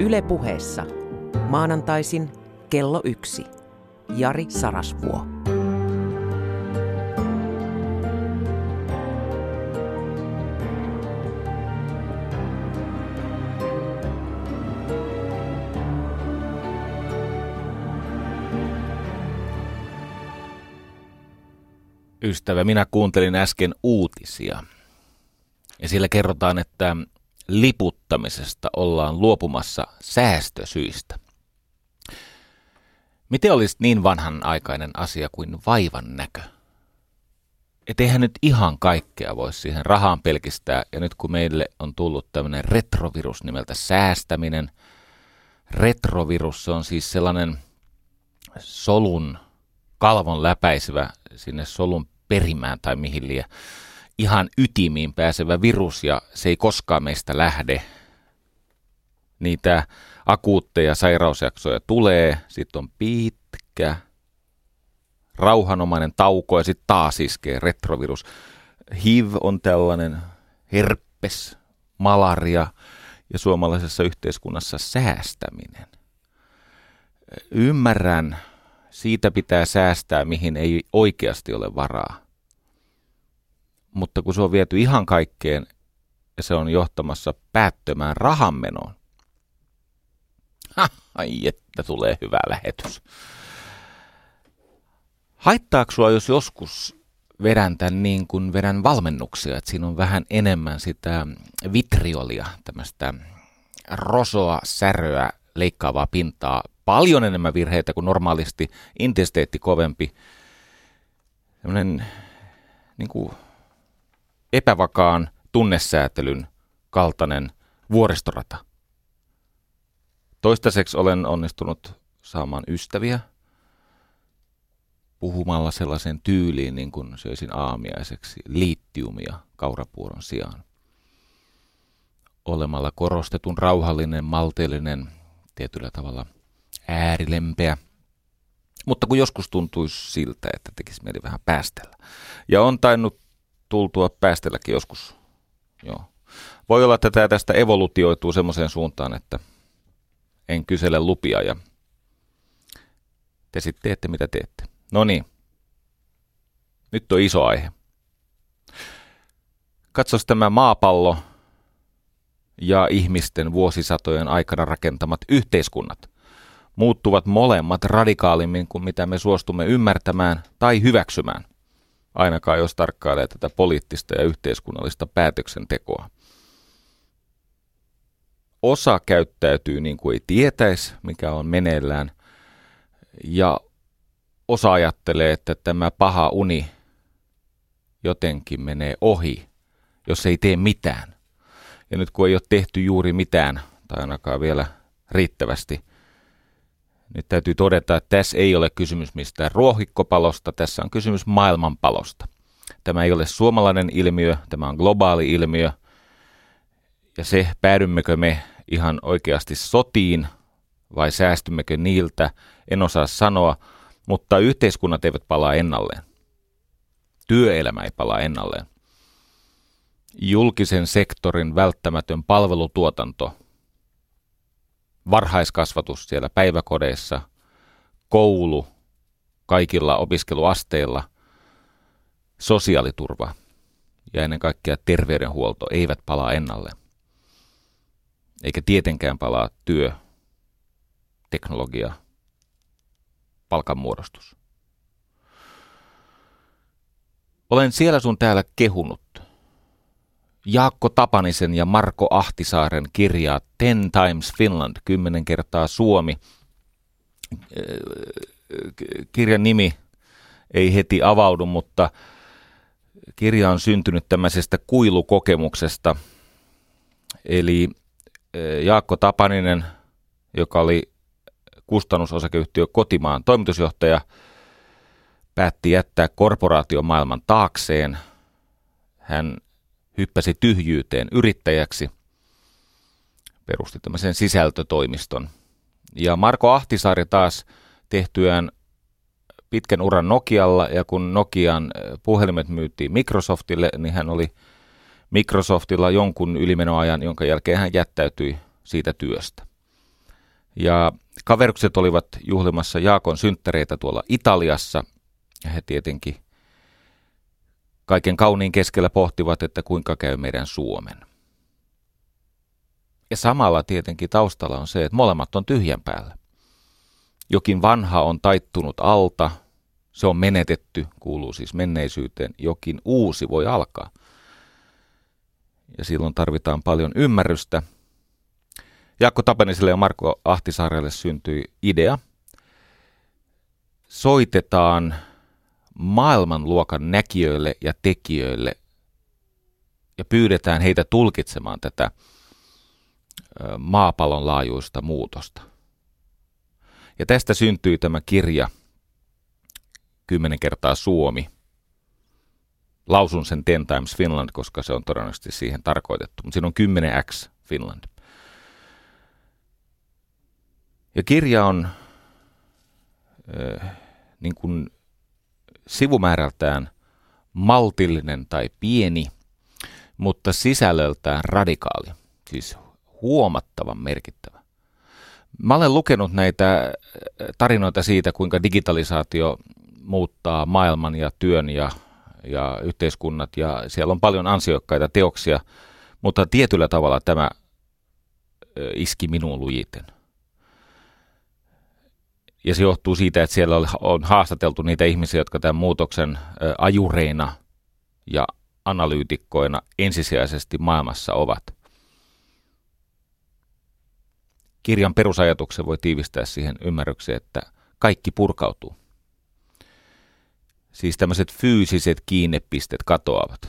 Yle puheessa. Maanantaisin kello yksi. Jari Sarasvuo. Ystävä, minä kuuntelin äsken uutisia. Ja siellä kerrotaan, että liputtamisesta ollaan luopumassa säästösyistä. Miten olisi niin vanhanaikainen asia kuin vaivan näkö? Et eihän nyt ihan kaikkea voi siihen rahaan pelkistää, ja nyt kun meille on tullut tämmöinen retrovirus nimeltä säästäminen, retrovirus se on siis sellainen solun, kalvon läpäisevä sinne solun perimään tai mihin liian ihan ytimiin pääsevä virus ja se ei koskaan meistä lähde. Niitä akuutteja sairausjaksoja tulee, sitten on pitkä, rauhanomainen tauko ja sitten taas iskee retrovirus. HIV on tällainen herpes, malaria ja suomalaisessa yhteiskunnassa säästäminen. Ymmärrän, siitä pitää säästää, mihin ei oikeasti ole varaa mutta kun se on viety ihan kaikkeen ja se on johtamassa päättömään rahanmenoon. Ha, ai että tulee hyvä lähetys. Haittaako sua, jos joskus vedän tämän niin kuin vedän valmennuksia, että siinä on vähän enemmän sitä vitriolia, tämmöistä rosoa, säröä, leikkaavaa pintaa, paljon enemmän virheitä kuin normaalisti, intensiteetti kovempi, semmoinen niin kuin epävakaan tunnesäätelyn kaltainen vuoristorata. Toistaiseksi olen onnistunut saamaan ystäviä puhumalla sellaisen tyyliin, niin kuin söisin aamiaiseksi liittiumia kaurapuuron sijaan. Olemalla korostetun rauhallinen, malteellinen, tietyllä tavalla äärilempeä. Mutta kun joskus tuntuisi siltä, että tekisi mieli vähän päästellä. Ja on tainnut tultua päästelläkin joskus. Joo. Voi olla, että tämä tästä evolutioituu semmoiseen suuntaan, että en kysele lupia ja te sitten teette mitä teette. No niin. Nyt on iso aihe. Katsos tämä maapallo ja ihmisten vuosisatojen aikana rakentamat yhteiskunnat muuttuvat molemmat radikaalimmin kuin mitä me suostumme ymmärtämään tai hyväksymään ainakaan jos tarkkailee tätä poliittista ja yhteiskunnallista päätöksentekoa. Osa käyttäytyy niin kuin ei tietäisi, mikä on meneillään, ja osa ajattelee, että tämä paha uni jotenkin menee ohi, jos ei tee mitään. Ja nyt kun ei ole tehty juuri mitään, tai ainakaan vielä riittävästi, nyt täytyy todeta, että tässä ei ole kysymys mistään ruohikkopalosta, tässä on kysymys maailmanpalosta. Tämä ei ole suomalainen ilmiö, tämä on globaali ilmiö. Ja se, päädymmekö me ihan oikeasti sotiin vai säästymmekö niiltä, en osaa sanoa, mutta yhteiskunnat eivät palaa ennalleen. Työelämä ei palaa ennalleen. Julkisen sektorin välttämätön palvelutuotanto varhaiskasvatus siellä päiväkodeissa, koulu kaikilla opiskeluasteilla, sosiaaliturva ja ennen kaikkea terveydenhuolto eivät palaa ennalle. Eikä tietenkään palaa työ, teknologia, palkanmuodostus. Olen siellä sun täällä kehunut Jaakko Tapanisen ja Marko Ahtisaaren kirjaa Ten Times Finland, kymmenen kertaa Suomi. Kirjan nimi ei heti avaudu, mutta kirja on syntynyt tämmöisestä kuilukokemuksesta. Eli Jaakko Tapaninen, joka oli kustannusosakeyhtiö Kotimaan toimitusjohtaja, päätti jättää korporaatiomaailman taakseen. Hän hyppäsi tyhjyyteen yrittäjäksi, perusti tämmöisen sisältötoimiston. Ja Marko Ahtisaari taas tehtyään pitkän uran Nokialla, ja kun Nokian puhelimet myytiin Microsoftille, niin hän oli Microsoftilla jonkun ylimenoajan, jonka jälkeen hän jättäytyi siitä työstä. Ja kaverukset olivat juhlimassa Jaakon synttäreitä tuolla Italiassa. Ja he tietenkin kaiken kauniin keskellä pohtivat, että kuinka käy meidän Suomen. Ja samalla tietenkin taustalla on se, että molemmat on tyhjän päällä. Jokin vanha on taittunut alta, se on menetetty, kuuluu siis menneisyyteen, jokin uusi voi alkaa. Ja silloin tarvitaan paljon ymmärrystä. Jaakko Tapaniselle ja Marko Ahtisaarelle syntyi idea. Soitetaan maailmanluokan näkijöille ja tekijöille ja pyydetään heitä tulkitsemaan tätä maapallon laajuista muutosta. Ja tästä syntyy tämä kirja Kymmenen kertaa Suomi. Lausun sen Ten Times Finland, koska se on todennäköisesti siihen tarkoitettu. Mutta siinä on 10x Finland. Ja kirja on äh, niin kuin sivumäärältään maltillinen tai pieni, mutta sisällöltään radikaali, siis huomattavan merkittävä. Mä olen lukenut näitä äh, tarinoita siitä, kuinka digitalisaatio muuttaa maailman ja työn ja, ja yhteiskunnat, ja siellä on paljon ansiokkaita teoksia, mutta tietyllä tavalla tämä äh, iski minuun lujiten – ja se johtuu siitä, että siellä on haastateltu niitä ihmisiä, jotka tämän muutoksen ajureina ja analyytikkoina ensisijaisesti maailmassa ovat. Kirjan perusajatuksen voi tiivistää siihen ymmärrykseen, että kaikki purkautuu. Siis tämmöiset fyysiset kiinnepistet katoavat.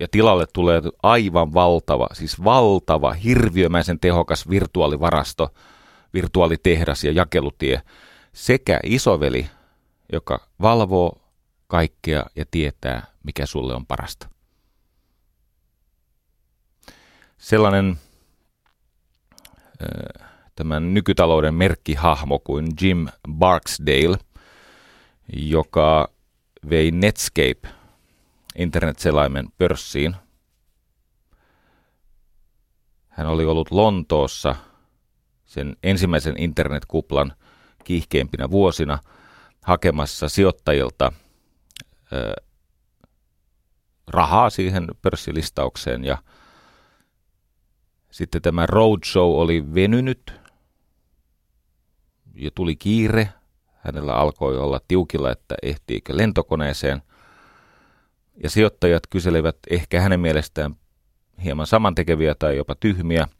Ja tilalle tulee aivan valtava, siis valtava, hirviömäisen tehokas virtuaalivarasto – virtuaalitehdas ja jakelutie sekä isoveli, joka valvoo kaikkea ja tietää, mikä sulle on parasta. Sellainen tämän nykytalouden merkkihahmo kuin Jim Barksdale, joka vei Netscape internetselaimen pörssiin. Hän oli ollut Lontoossa – sen ensimmäisen internetkuplan kiihkeimpinä vuosina hakemassa sijoittajilta ö, rahaa siihen pörssilistaukseen ja sitten tämä roadshow oli venynyt ja tuli kiire. Hänellä alkoi olla tiukilla, että ehtiikö lentokoneeseen. Ja sijoittajat kyselivät ehkä hänen mielestään hieman samantekeviä tai jopa tyhmiä –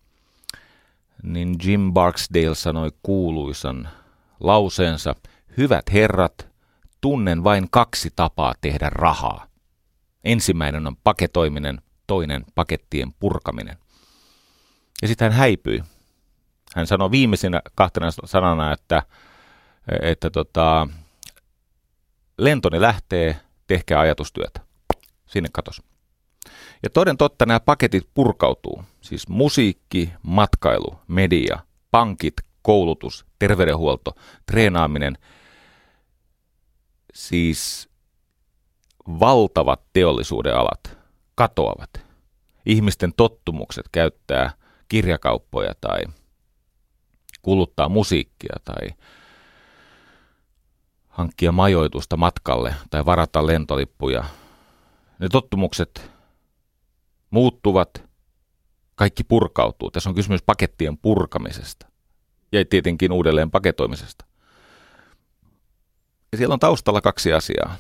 niin Jim Barksdale sanoi kuuluisan lauseensa, Hyvät herrat, tunnen vain kaksi tapaa tehdä rahaa. Ensimmäinen on paketoiminen, toinen pakettien purkaminen. Ja sitten hän häipyi. Hän sanoi viimeisenä kahtena sanana, että, että tota, lentoni lähtee, tehkää ajatustyötä. Sinne katos. Ja toden totta nämä paketit purkautuu. Siis musiikki, matkailu, media, pankit, koulutus, terveydenhuolto, treenaaminen. Siis valtavat teollisuuden alat katoavat. Ihmisten tottumukset käyttää kirjakauppoja tai kuluttaa musiikkia tai hankkia majoitusta matkalle tai varata lentolippuja. Ne tottumukset muuttuvat, kaikki purkautuu. Tässä on kysymys pakettien purkamisesta ja tietenkin uudelleen paketoimisesta. Ja siellä on taustalla kaksi asiaa.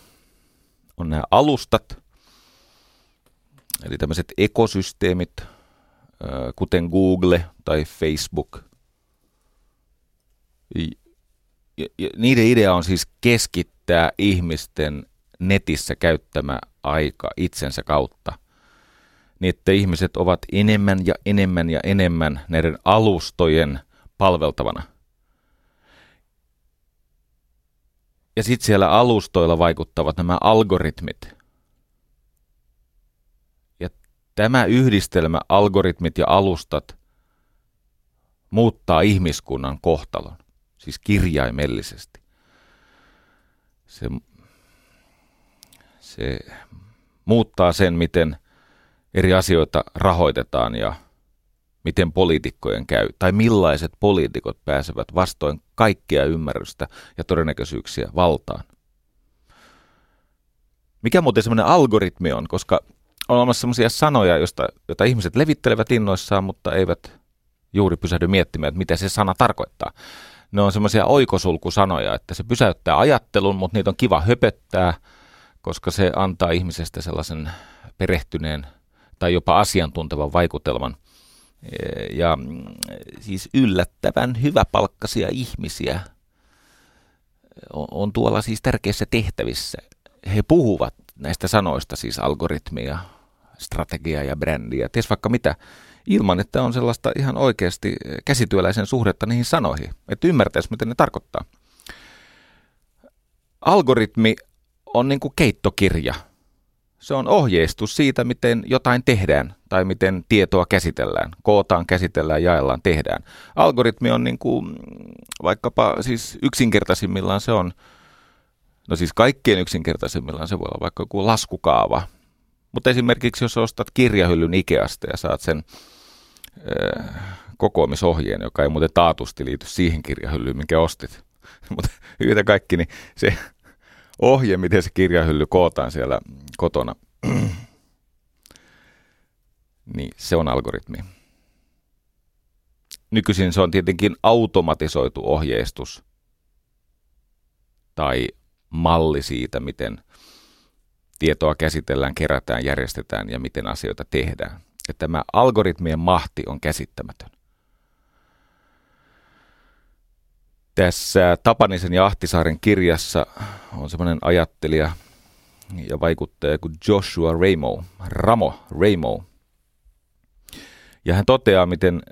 On nämä alustat, eli tämmöiset ekosysteemit, kuten Google tai Facebook. Niiden idea on siis keskittää ihmisten netissä käyttämä aika itsensä kautta – niin että ihmiset ovat enemmän ja enemmän ja enemmän näiden alustojen palveltavana. Ja sitten siellä alustoilla vaikuttavat nämä algoritmit. Ja tämä yhdistelmä, algoritmit ja alustat, muuttaa ihmiskunnan kohtalon, siis kirjaimellisesti. Se, se muuttaa sen, miten – eri asioita rahoitetaan ja miten poliitikkojen käy, tai millaiset poliitikot pääsevät vastoin kaikkia ymmärrystä ja todennäköisyyksiä valtaan. Mikä muuten semmoinen algoritmi on, koska on olemassa sellaisia sanoja, joista, joita ihmiset levittelevät innoissaan, mutta eivät juuri pysähdy miettimään, että mitä se sana tarkoittaa. Ne on semmoisia oikosulkusanoja, että se pysäyttää ajattelun, mutta niitä on kiva höpöttää, koska se antaa ihmisestä sellaisen perehtyneen tai jopa asiantuntevan vaikutelman. Ja mm, siis yllättävän hyväpalkkaisia ihmisiä on tuolla siis tärkeissä tehtävissä. He puhuvat näistä sanoista, siis algoritmia, strategia ja brändiä, ties vaikka mitä, ilman että on sellaista ihan oikeasti käsityöläisen suhdetta niihin sanoihin, että ymmärtäisi, mitä ne tarkoittaa. Algoritmi on niin kuin keittokirja. Se on ohjeistus siitä, miten jotain tehdään tai miten tietoa käsitellään, kootaan, käsitellään, jaellaan, tehdään. Algoritmi on niin kuin, vaikkapa siis yksinkertaisimmillaan se on, no siis kaikkein yksinkertaisimmillaan se voi olla vaikka joku laskukaava, mutta esimerkiksi jos ostat kirjahyllyn Ikeasta ja saat sen äh, kokoamisohjeen, joka ei muuten taatusti liity siihen kirjahyllyyn, minkä ostit, mutta yhtä kaikki, niin se ohje, miten se kirjahylly kootaan siellä kotona, niin se on algoritmi. Nykyisin se on tietenkin automatisoitu ohjeistus tai malli siitä, miten tietoa käsitellään, kerätään, järjestetään ja miten asioita tehdään. Ja tämä algoritmien mahti on käsittämätön. Tässä Tapanisen ja Ahtisaaren kirjassa on semmoinen ajattelija ja vaikuttaja kuin Joshua Ramo, Ramo Ramo. Ja hän toteaa, miten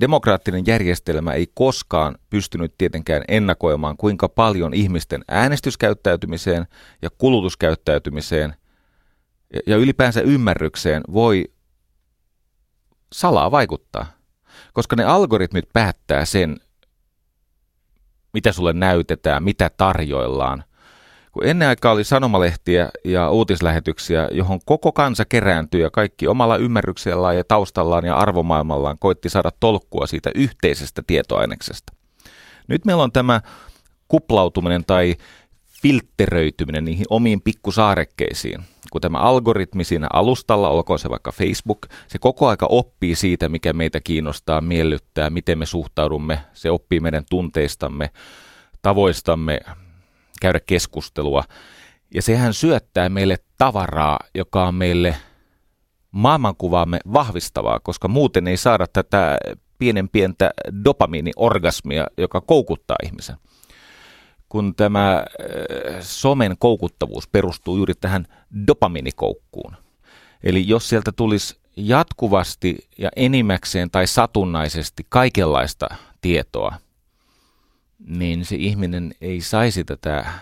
demokraattinen järjestelmä ei koskaan pystynyt tietenkään ennakoimaan, kuinka paljon ihmisten äänestyskäyttäytymiseen ja kulutuskäyttäytymiseen ja ylipäänsä ymmärrykseen voi salaa vaikuttaa. Koska ne algoritmit päättää sen, mitä sulle näytetään, mitä tarjoillaan. Kun ennen aikaa oli sanomalehtiä ja uutislähetyksiä, johon koko kansa kerääntyi ja kaikki omalla ymmärryksellään ja taustallaan ja arvomaailmallaan koitti saada tolkkua siitä yhteisestä tietoaineksesta. Nyt meillä on tämä kuplautuminen tai filtteröityminen niihin omiin pikkusaarekkeisiin. Kun tämä algoritmi siinä alustalla, olkoon se vaikka Facebook, se koko aika oppii siitä, mikä meitä kiinnostaa, miellyttää, miten me suhtaudumme. Se oppii meidän tunteistamme, tavoistamme käydä keskustelua. Ja sehän syöttää meille tavaraa, joka on meille maailmankuvaamme vahvistavaa, koska muuten ei saada tätä pienen pientä dopamiiniorgasmia, joka koukuttaa ihmisen kun tämä äh, somen koukuttavuus perustuu juuri tähän dopaminikoukkuun. Eli jos sieltä tulisi jatkuvasti ja enimmäkseen tai satunnaisesti kaikenlaista tietoa, niin se ihminen ei saisi tätä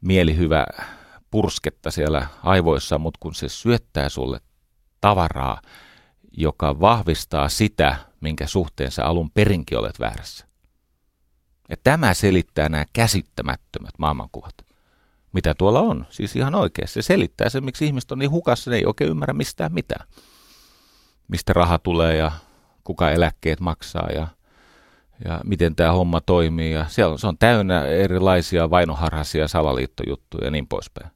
mielihyvä pursketta siellä aivoissa, mutta kun se syöttää sulle tavaraa, joka vahvistaa sitä, minkä suhteen sä alun perinkin olet väärässä. Ja tämä selittää nämä käsittämättömät maailmankuvat, mitä tuolla on. Siis ihan oikein. Se selittää sen, miksi ihmiset on niin hukassa, ne ei oikein ymmärrä mistään mitään. Mistä raha tulee ja kuka eläkkeet maksaa ja, ja miten tämä homma toimii. Ja siellä on, se on täynnä erilaisia vainoharhaisia salaliittojuttuja ja niin poispäin.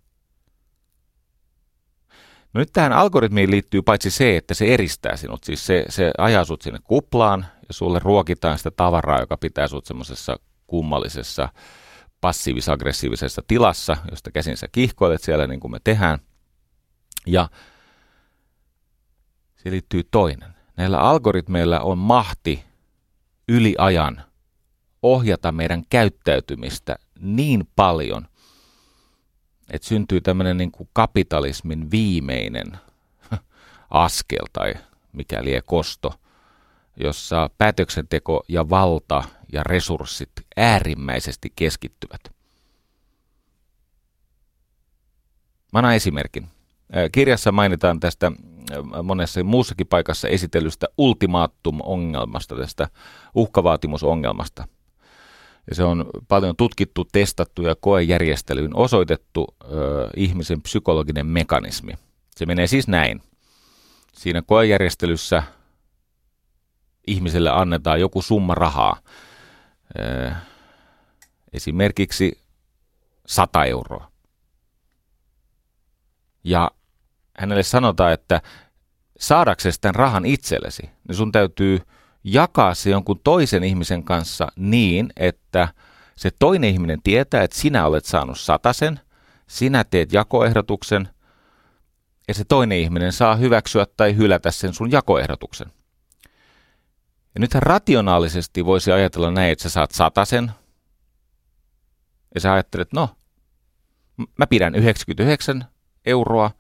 No nyt tähän algoritmiin liittyy paitsi se, että se eristää sinut, siis se, se ajaa sut sinne kuplaan ja sulle ruokitaan sitä tavaraa, joka pitää sut semmoisessa kummallisessa passiivis-aggressiivisessa tilassa, josta käsin sä kihkoilet siellä niin kuin me tehdään. Ja se liittyy toinen. Näillä algoritmeilla on mahti yli ajan ohjata meidän käyttäytymistä niin paljon, että syntyy tämmöinen niin kuin kapitalismin viimeinen askel tai mikä lie kosto, jossa päätöksenteko ja valta ja resurssit äärimmäisesti keskittyvät. Mä annan esimerkin. Kirjassa mainitaan tästä monessa muussakin paikassa esitellystä ultimaattum-ongelmasta, tästä uhkavaatimusongelmasta – ja se on paljon tutkittu, testattu ja koejärjestelyyn osoitettu ö, ihmisen psykologinen mekanismi. Se menee siis näin. Siinä koejärjestelyssä ihmiselle annetaan joku summa rahaa, esimerkiksi 100 euroa. Ja hänelle sanotaan, että saadaksesi tämän rahan itsellesi, niin sun täytyy jakaa se jonkun toisen ihmisen kanssa niin, että se toinen ihminen tietää, että sinä olet saanut satasen, sinä teet jakoehdotuksen, ja se toinen ihminen saa hyväksyä tai hylätä sen sun jakoehdotuksen. Ja nythän rationaalisesti voisi ajatella näin, että sä saat satasen, ja sä ajattelet, no, mä pidän 99 euroa,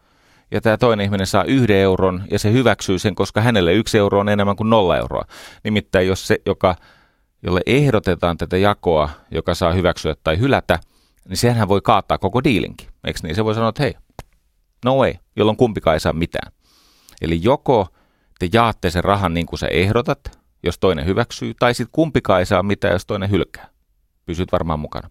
ja tämä toinen ihminen saa yhden euron, ja se hyväksyy sen, koska hänelle yksi euro on enemmän kuin nolla euroa. Nimittäin jos se, joka, jolle ehdotetaan tätä jakoa, joka saa hyväksyä tai hylätä, niin sehän voi kaattaa koko diilinkin. Eikö niin? Se voi sanoa, että hei, no way, jolloin kumpikaan ei saa mitään. Eli joko te jaatte sen rahan niin kuin sä ehdotat, jos toinen hyväksyy, tai sitten kumpikaan ei saa mitään, jos toinen hylkää. Pysyt varmaan mukana.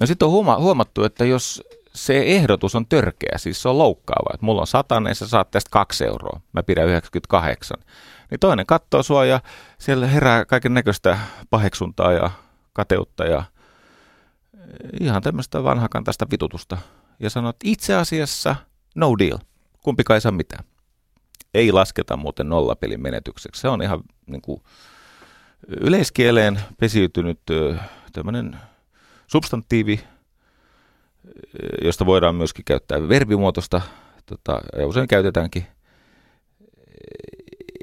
No sitten on huoma- huomattu, että jos se ehdotus on törkeä, siis se on loukkaava, että mulla on satanen, sä saat tästä kaksi euroa, mä pidän 98, niin toinen katsoo sua ja siellä herää kaiken näköistä paheksuntaa ja kateutta ja ihan tämmöistä vanhakantaista vitutusta ja sanoo, että itse asiassa no deal, kumpikaan ei saa mitään. Ei lasketa muuten nollapelin menetykseksi. Se on ihan niin kuin, yleiskieleen pesiytynyt tämmöinen substantiivi, josta voidaan myöskin käyttää verbimuotoista, tota, ja usein käytetäänkin,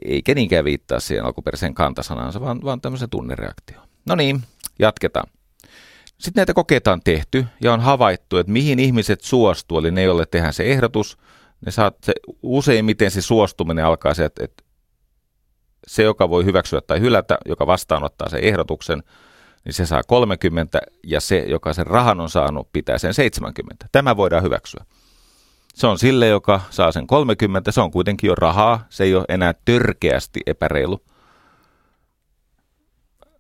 eikä niinkään viittaa siihen alkuperäiseen kantasanansa, vaan, vaan tämmöisen tunnereaktio. No niin, jatketaan. Sitten näitä kokeita on tehty ja on havaittu, että mihin ihmiset suostuu, eli ne, joille tehdään se ehdotus, ne saa se, useimmiten se suostuminen alkaa se, että, että se, joka voi hyväksyä tai hylätä, joka vastaanottaa sen ehdotuksen, niin se saa 30 ja se, joka sen rahan on saanut, pitää sen 70. Tämä voidaan hyväksyä. Se on sille, joka saa sen 30, se on kuitenkin jo rahaa, se ei ole enää törkeästi epäreilu.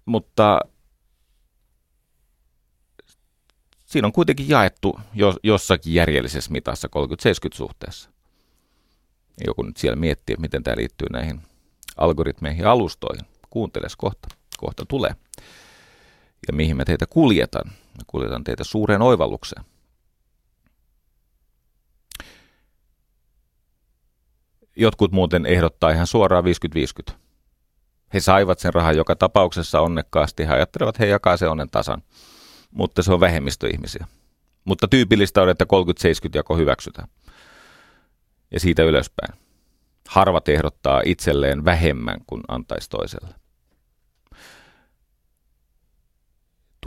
Mutta siinä on kuitenkin jaettu jossakin järjellisessä mitassa 30-70 suhteessa. Joku nyt siellä miettii, miten tämä liittyy näihin algoritmeihin ja alustoihin. Kuunteles kohta. Kohta tulee. Ja mihin mä teitä kuljetan. Mä kuljetan teitä suureen oivallukseen. Jotkut muuten ehdottaa ihan suoraan 50-50. He saivat sen rahan joka tapauksessa onnekkaasti. He ajattelevat, että he jakaa se onnen tasan mutta se on vähemmistöihmisiä. Mutta tyypillistä on, että 30-70 jako hyväksytään. Ja siitä ylöspäin. Harvat ehdottaa itselleen vähemmän kuin antaisi toiselle.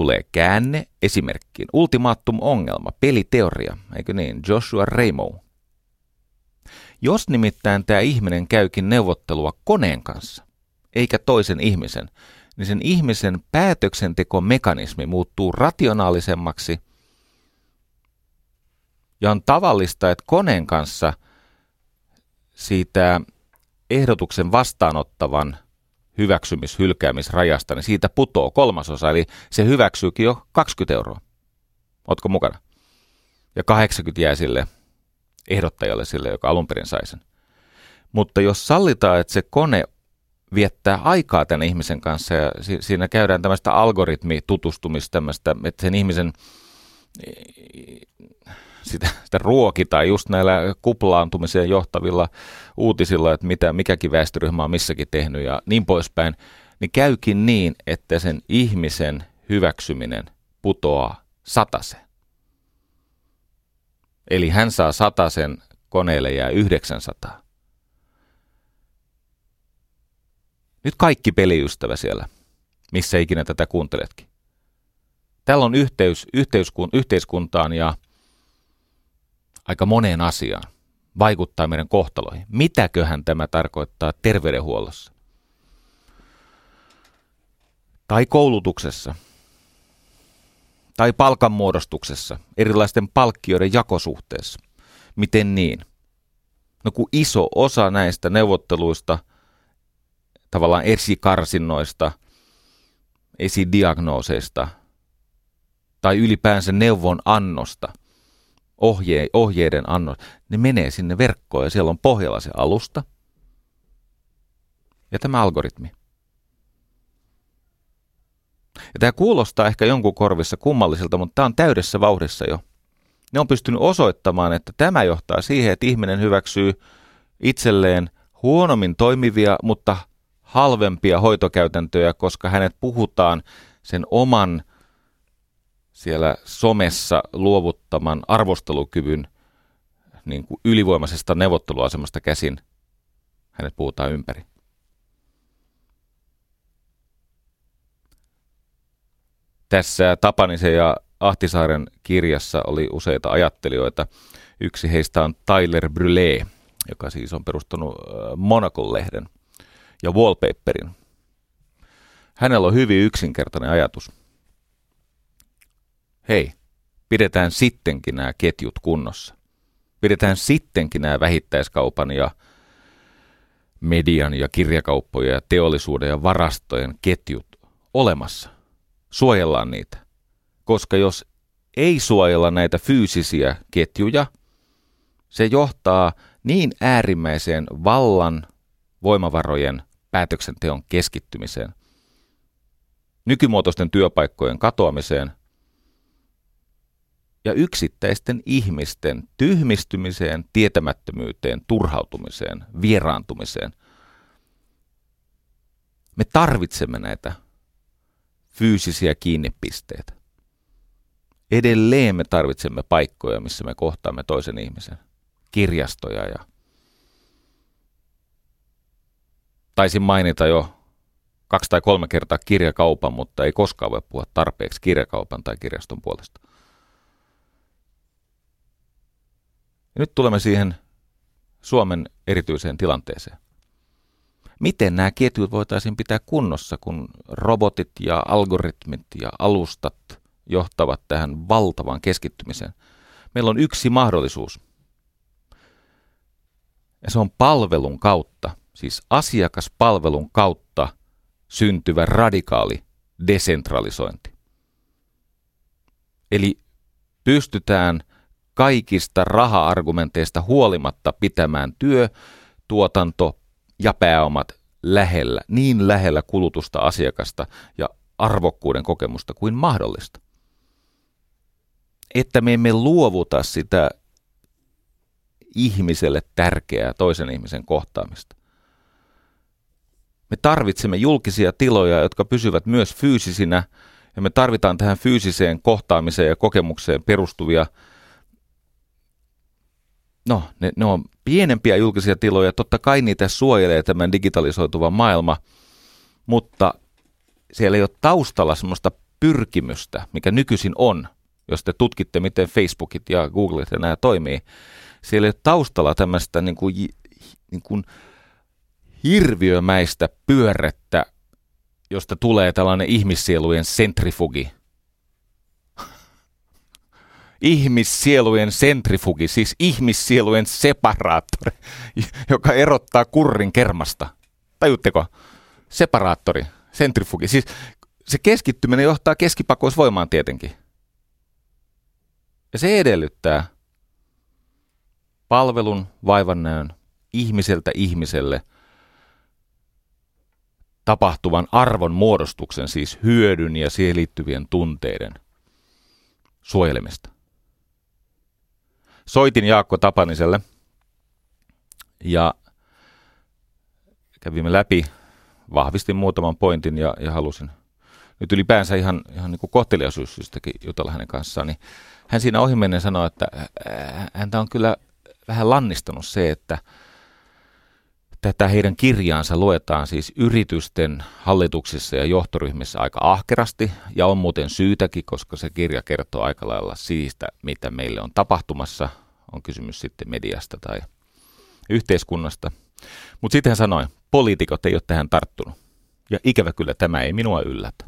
Tulee käänne esimerkkiin. Ultimaattum-ongelma, peliteoria, eikö niin? Joshua Raymond. Jos nimittäin tämä ihminen käykin neuvottelua koneen kanssa, eikä toisen ihmisen, niin sen ihmisen päätöksentekomekanismi muuttuu rationaalisemmaksi ja on tavallista, että koneen kanssa siitä ehdotuksen vastaanottavan hyväksymis-hylkäämisrajasta, niin siitä putoo kolmasosa, eli se hyväksyykin jo 20 euroa. Ootko mukana? Ja 80 jää sille ehdottajalle, sille, joka alun perin sai sen. Mutta jos sallitaan, että se kone viettää aikaa tämän ihmisen kanssa ja si- siinä käydään tämmöistä algoritmitutustumista, tämmöistä, että sen ihmisen sitä, sitä ruokitaan just näillä kuplaantumiseen johtavilla uutisilla, että mitä mikäkin väestöryhmä on missäkin tehnyt ja niin poispäin, niin käykin niin, että sen ihmisen hyväksyminen putoaa sataseen. Eli hän saa satasen, koneelle jää 900. Nyt kaikki peliystävä siellä, missä ikinä tätä kuunteletkin. Tällä on yhteys yhteiskun, yhteiskuntaan ja aika moneen asiaan. Vaikuttaa meidän kohtaloihin. Mitäköhän tämä tarkoittaa terveydenhuollossa? Tai koulutuksessa? Tai palkanmuodostuksessa? Erilaisten palkkioiden jakosuhteessa? Miten niin? No kun iso osa näistä neuvotteluista – tavallaan esikarsinnoista, esidiagnooseista tai ylipäänsä neuvon annosta, ohje, ohjeiden annosta, ne menee sinne verkkoon ja siellä on pohjalla se alusta. ja tämä algoritmi. Ja tämä kuulostaa ehkä jonkun korvissa kummalliselta, mutta tämä on täydessä vauhdissa jo. Ne on pystynyt osoittamaan, että tämä johtaa siihen, että ihminen hyväksyy itselleen huonommin toimivia, mutta halvempia hoitokäytäntöjä, koska hänet puhutaan sen oman siellä somessa luovuttaman arvostelukyvyn niin kuin ylivoimaisesta neuvotteluasemasta käsin. Hänet puhutaan ympäri. Tässä Tapanisen ja Ahtisaaren kirjassa oli useita ajattelijoita. Yksi heistä on Tyler Brûlé, joka siis on perustanut Monaco-lehden ja Wallpaperin. Hänellä on hyvin yksinkertainen ajatus. Hei, pidetään sittenkin nämä ketjut kunnossa. Pidetään sittenkin nämä vähittäiskaupan ja median ja kirjakauppojen ja teollisuuden ja varastojen ketjut olemassa. Suojellaan niitä. Koska jos ei suojella näitä fyysisiä ketjuja, se johtaa niin äärimmäiseen vallan, voimavarojen, päätöksenteon keskittymiseen, nykymuotoisten työpaikkojen katoamiseen ja yksittäisten ihmisten tyhmistymiseen, tietämättömyyteen, turhautumiseen, vieraantumiseen. Me tarvitsemme näitä fyysisiä kiinnipisteitä. Edelleen me tarvitsemme paikkoja, missä me kohtaamme toisen ihmisen. Kirjastoja ja taisin mainita jo kaksi tai kolme kertaa kirjakaupan, mutta ei koskaan voi puhua tarpeeksi kirjakaupan tai kirjaston puolesta. Nyt tulemme siihen Suomen erityiseen tilanteeseen. Miten nämä ketjut voitaisiin pitää kunnossa, kun robotit ja algoritmit ja alustat johtavat tähän valtavaan keskittymiseen? Meillä on yksi mahdollisuus. Ja se on palvelun kautta, siis asiakaspalvelun kautta syntyvä radikaali desentralisointi. Eli pystytään kaikista raha-argumenteista huolimatta pitämään työ, tuotanto ja pääomat lähellä, niin lähellä kulutusta asiakasta ja arvokkuuden kokemusta kuin mahdollista. Että me emme luovuta sitä ihmiselle tärkeää toisen ihmisen kohtaamista. Me tarvitsemme julkisia tiloja, jotka pysyvät myös fyysisinä, ja me tarvitaan tähän fyysiseen kohtaamiseen ja kokemukseen perustuvia no, ne, ne on pienempiä julkisia tiloja, totta kai niitä suojelee tämän digitalisoituva maailma, mutta siellä ei ole taustalla semmoista pyrkimystä, mikä nykyisin on, jos te tutkitte, miten Facebookit ja Googlet ja nämä toimii. Siellä ei ole taustalla tämmöistä niin kuin, niin kuin hirviömäistä pyörrettä, josta tulee tällainen ihmissielujen sentrifugi – ihmissielujen sentrifugi, siis ihmissielujen separaattori, joka erottaa kurrin kermasta. Tajutteko? Separaattori, sentrifugi. Siis se keskittyminen johtaa keskipakoisvoimaan tietenkin. Ja se edellyttää palvelun vaivannäön ihmiseltä ihmiselle tapahtuvan arvon muodostuksen, siis hyödyn ja siihen liittyvien tunteiden suojelemista soitin Jaakko Tapaniselle ja kävimme läpi, vahvistin muutaman pointin ja, ja halusin nyt ylipäänsä ihan, ihan niin kuin jutella hänen kanssaan, niin hän siinä ohimennen sanoi, että häntä on kyllä vähän lannistanut se, että tätä heidän kirjaansa luetaan siis yritysten hallituksissa ja johtoryhmissä aika ahkerasti, ja on muuten syytäkin, koska se kirja kertoo aika lailla siitä, mitä meille on tapahtumassa, on kysymys sitten mediasta tai yhteiskunnasta. Mutta sitten hän sanoi, poliitikot ei ole tähän tarttunut. Ja ikävä kyllä tämä ei minua yllätä.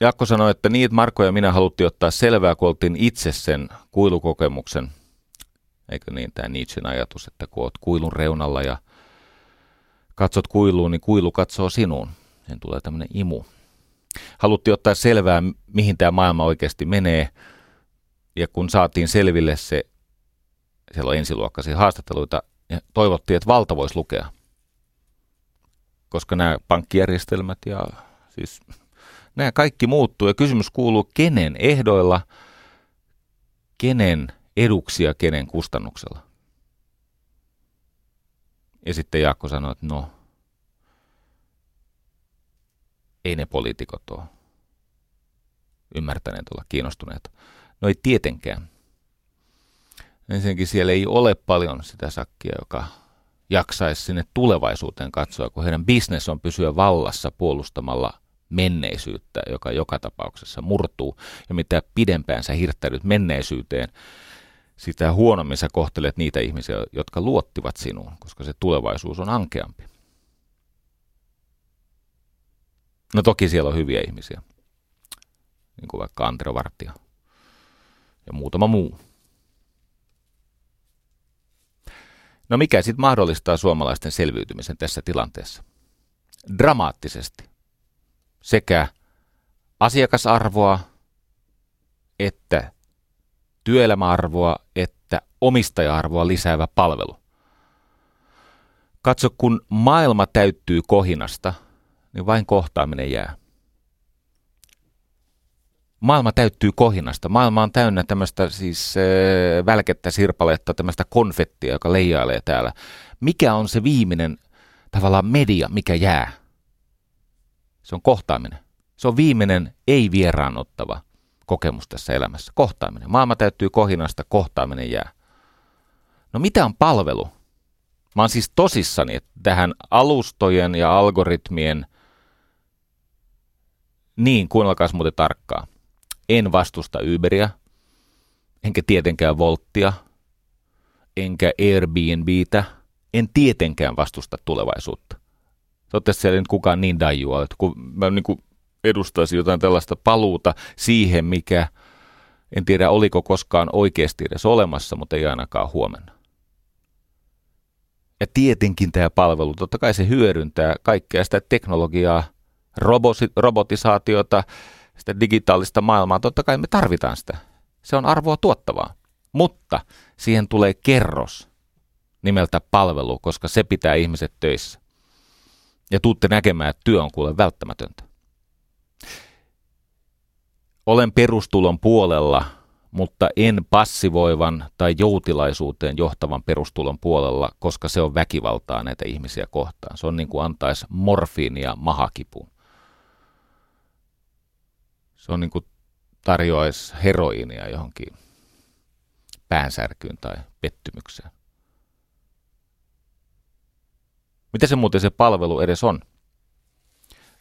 Jaakko sanoi, että että Marko ja minä haluttiin ottaa selvää, kun oltiin itse sen kuilukokemuksen – Eikö niin tämä Nietzschen ajatus, että kun olet kuilun reunalla ja katsot kuiluun, niin kuilu katsoo sinuun. Sen tulee tämmöinen imu. Haluttiin ottaa selvää, mihin tämä maailma oikeasti menee. Ja kun saatiin selville se, siellä on ensiluokkaisia haastatteluita, ja toivottiin, että valta voisi lukea. Koska nämä pankkijärjestelmät ja siis nämä kaikki muuttuu ja kysymys kuuluu, kenen ehdoilla, kenen eduksi ja kenen kustannuksella. Ja sitten Jaakko sanoi, että no, ei ne poliitikot ole ymmärtäneet olla kiinnostuneet. No ei tietenkään. Ensinnäkin siellä ei ole paljon sitä sakkia, joka jaksaisi sinne tulevaisuuteen katsoa, kun heidän bisnes on pysyä vallassa puolustamalla menneisyyttä, joka joka tapauksessa murtuu. Ja mitä pidempään sä hirttäydyt menneisyyteen, sitä huonommin sä kohtelet niitä ihmisiä, jotka luottivat sinuun, koska se tulevaisuus on ankeampi. No toki siellä on hyviä ihmisiä, niin kuin vaikka Antero Vartija ja muutama muu. No mikä sitten mahdollistaa suomalaisten selviytymisen tässä tilanteessa? Dramaattisesti. Sekä asiakasarvoa että työelämäarvoa että omistaja-arvoa lisäävä palvelu. Katso, kun maailma täyttyy kohinasta, niin vain kohtaaminen jää. Maailma täyttyy kohinasta. Maailma on täynnä tämmöistä siis äh, välkettä, sirpaletta, tämmöistä konfettia, joka leijailee täällä. Mikä on se viimeinen tavallaan media, mikä jää? Se on kohtaaminen. Se on viimeinen ei-vieraanottava kokemus tässä elämässä. Kohtaaminen. Maailma täyttyy kohinasta, kohtaaminen jää. No mitä on palvelu? Mä oon siis tosissani että tähän alustojen ja algoritmien, niin kuunnelkaa muuten tarkkaa, en vastusta Uberia, enkä tietenkään Volttia, enkä Airbnbtä, en tietenkään vastusta tulevaisuutta. Toivottavasti siellä ei nyt kukaan niin dajua, että kun mä niin kuin edustaisi jotain tällaista paluuta siihen, mikä en tiedä oliko koskaan oikeasti edes olemassa, mutta ei ainakaan huomenna. Ja tietenkin tämä palvelu, totta kai se hyödyntää kaikkea sitä teknologiaa, robotisaatiota, sitä digitaalista maailmaa, totta kai me tarvitaan sitä. Se on arvoa tuottavaa. Mutta siihen tulee kerros nimeltä palvelu, koska se pitää ihmiset töissä. Ja tuutte näkemään, että työ on kuule välttämätöntä. Olen perustulon puolella, mutta en passivoivan tai joutilaisuuteen johtavan perustulon puolella, koska se on väkivaltaa näitä ihmisiä kohtaan. Se on niin kuin antaisi morfiinia mahakipuun. Se on niin kuin tarjoaisi heroiinia johonkin päänsärkyyn tai pettymykseen. Mitä se muuten se palvelu edes on?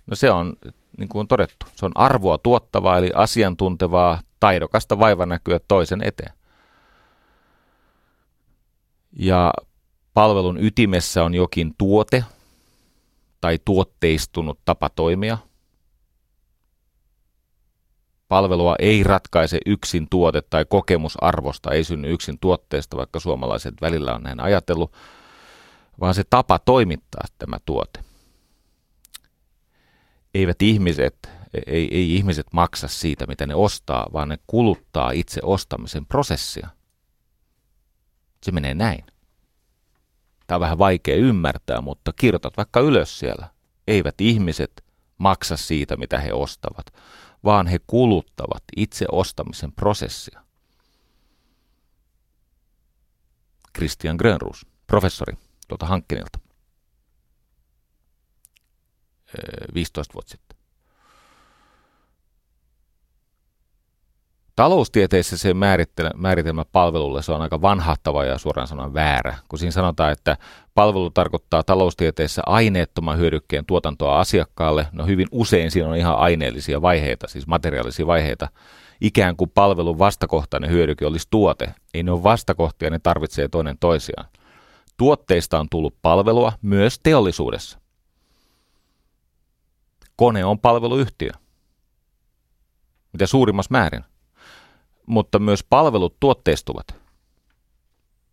No se on niin kuin on todettu. Se on arvoa tuottavaa, eli asiantuntevaa, taidokasta vaivanäkyä toisen eteen. Ja palvelun ytimessä on jokin tuote tai tuotteistunut tapa toimia. Palvelua ei ratkaise yksin tuote tai kokemusarvosta, ei synny yksin tuotteesta, vaikka suomalaiset välillä on näin ajatellut, vaan se tapa toimittaa tämä tuote eivät ihmiset, ei, ei ihmiset maksa siitä, mitä ne ostaa, vaan ne kuluttaa itse ostamisen prosessia. Se menee näin. Tämä on vähän vaikea ymmärtää, mutta kirjoitat vaikka ylös siellä. Eivät ihmiset maksa siitä, mitä he ostavat, vaan he kuluttavat itse ostamisen prosessia. Christian Grönruus, professori tuolta Hankkinilta. 15 vuotta sitten. Taloustieteessä se määritelmä palvelulle se on aika vanhahtava ja suoraan sanoen väärä, kun siinä sanotaan, että palvelu tarkoittaa taloustieteessä aineettoman hyödykkeen tuotantoa asiakkaalle. No hyvin usein siinä on ihan aineellisia vaiheita, siis materiaalisia vaiheita. Ikään kuin palvelun vastakohtainen hyödyke olisi tuote. Ei ne ole vastakohtia, ne tarvitsee toinen toisiaan. Tuotteista on tullut palvelua myös teollisuudessa. Kone on palveluyhtiö. Mitä suurimmassa määrin. Mutta myös palvelut tuotteistuvat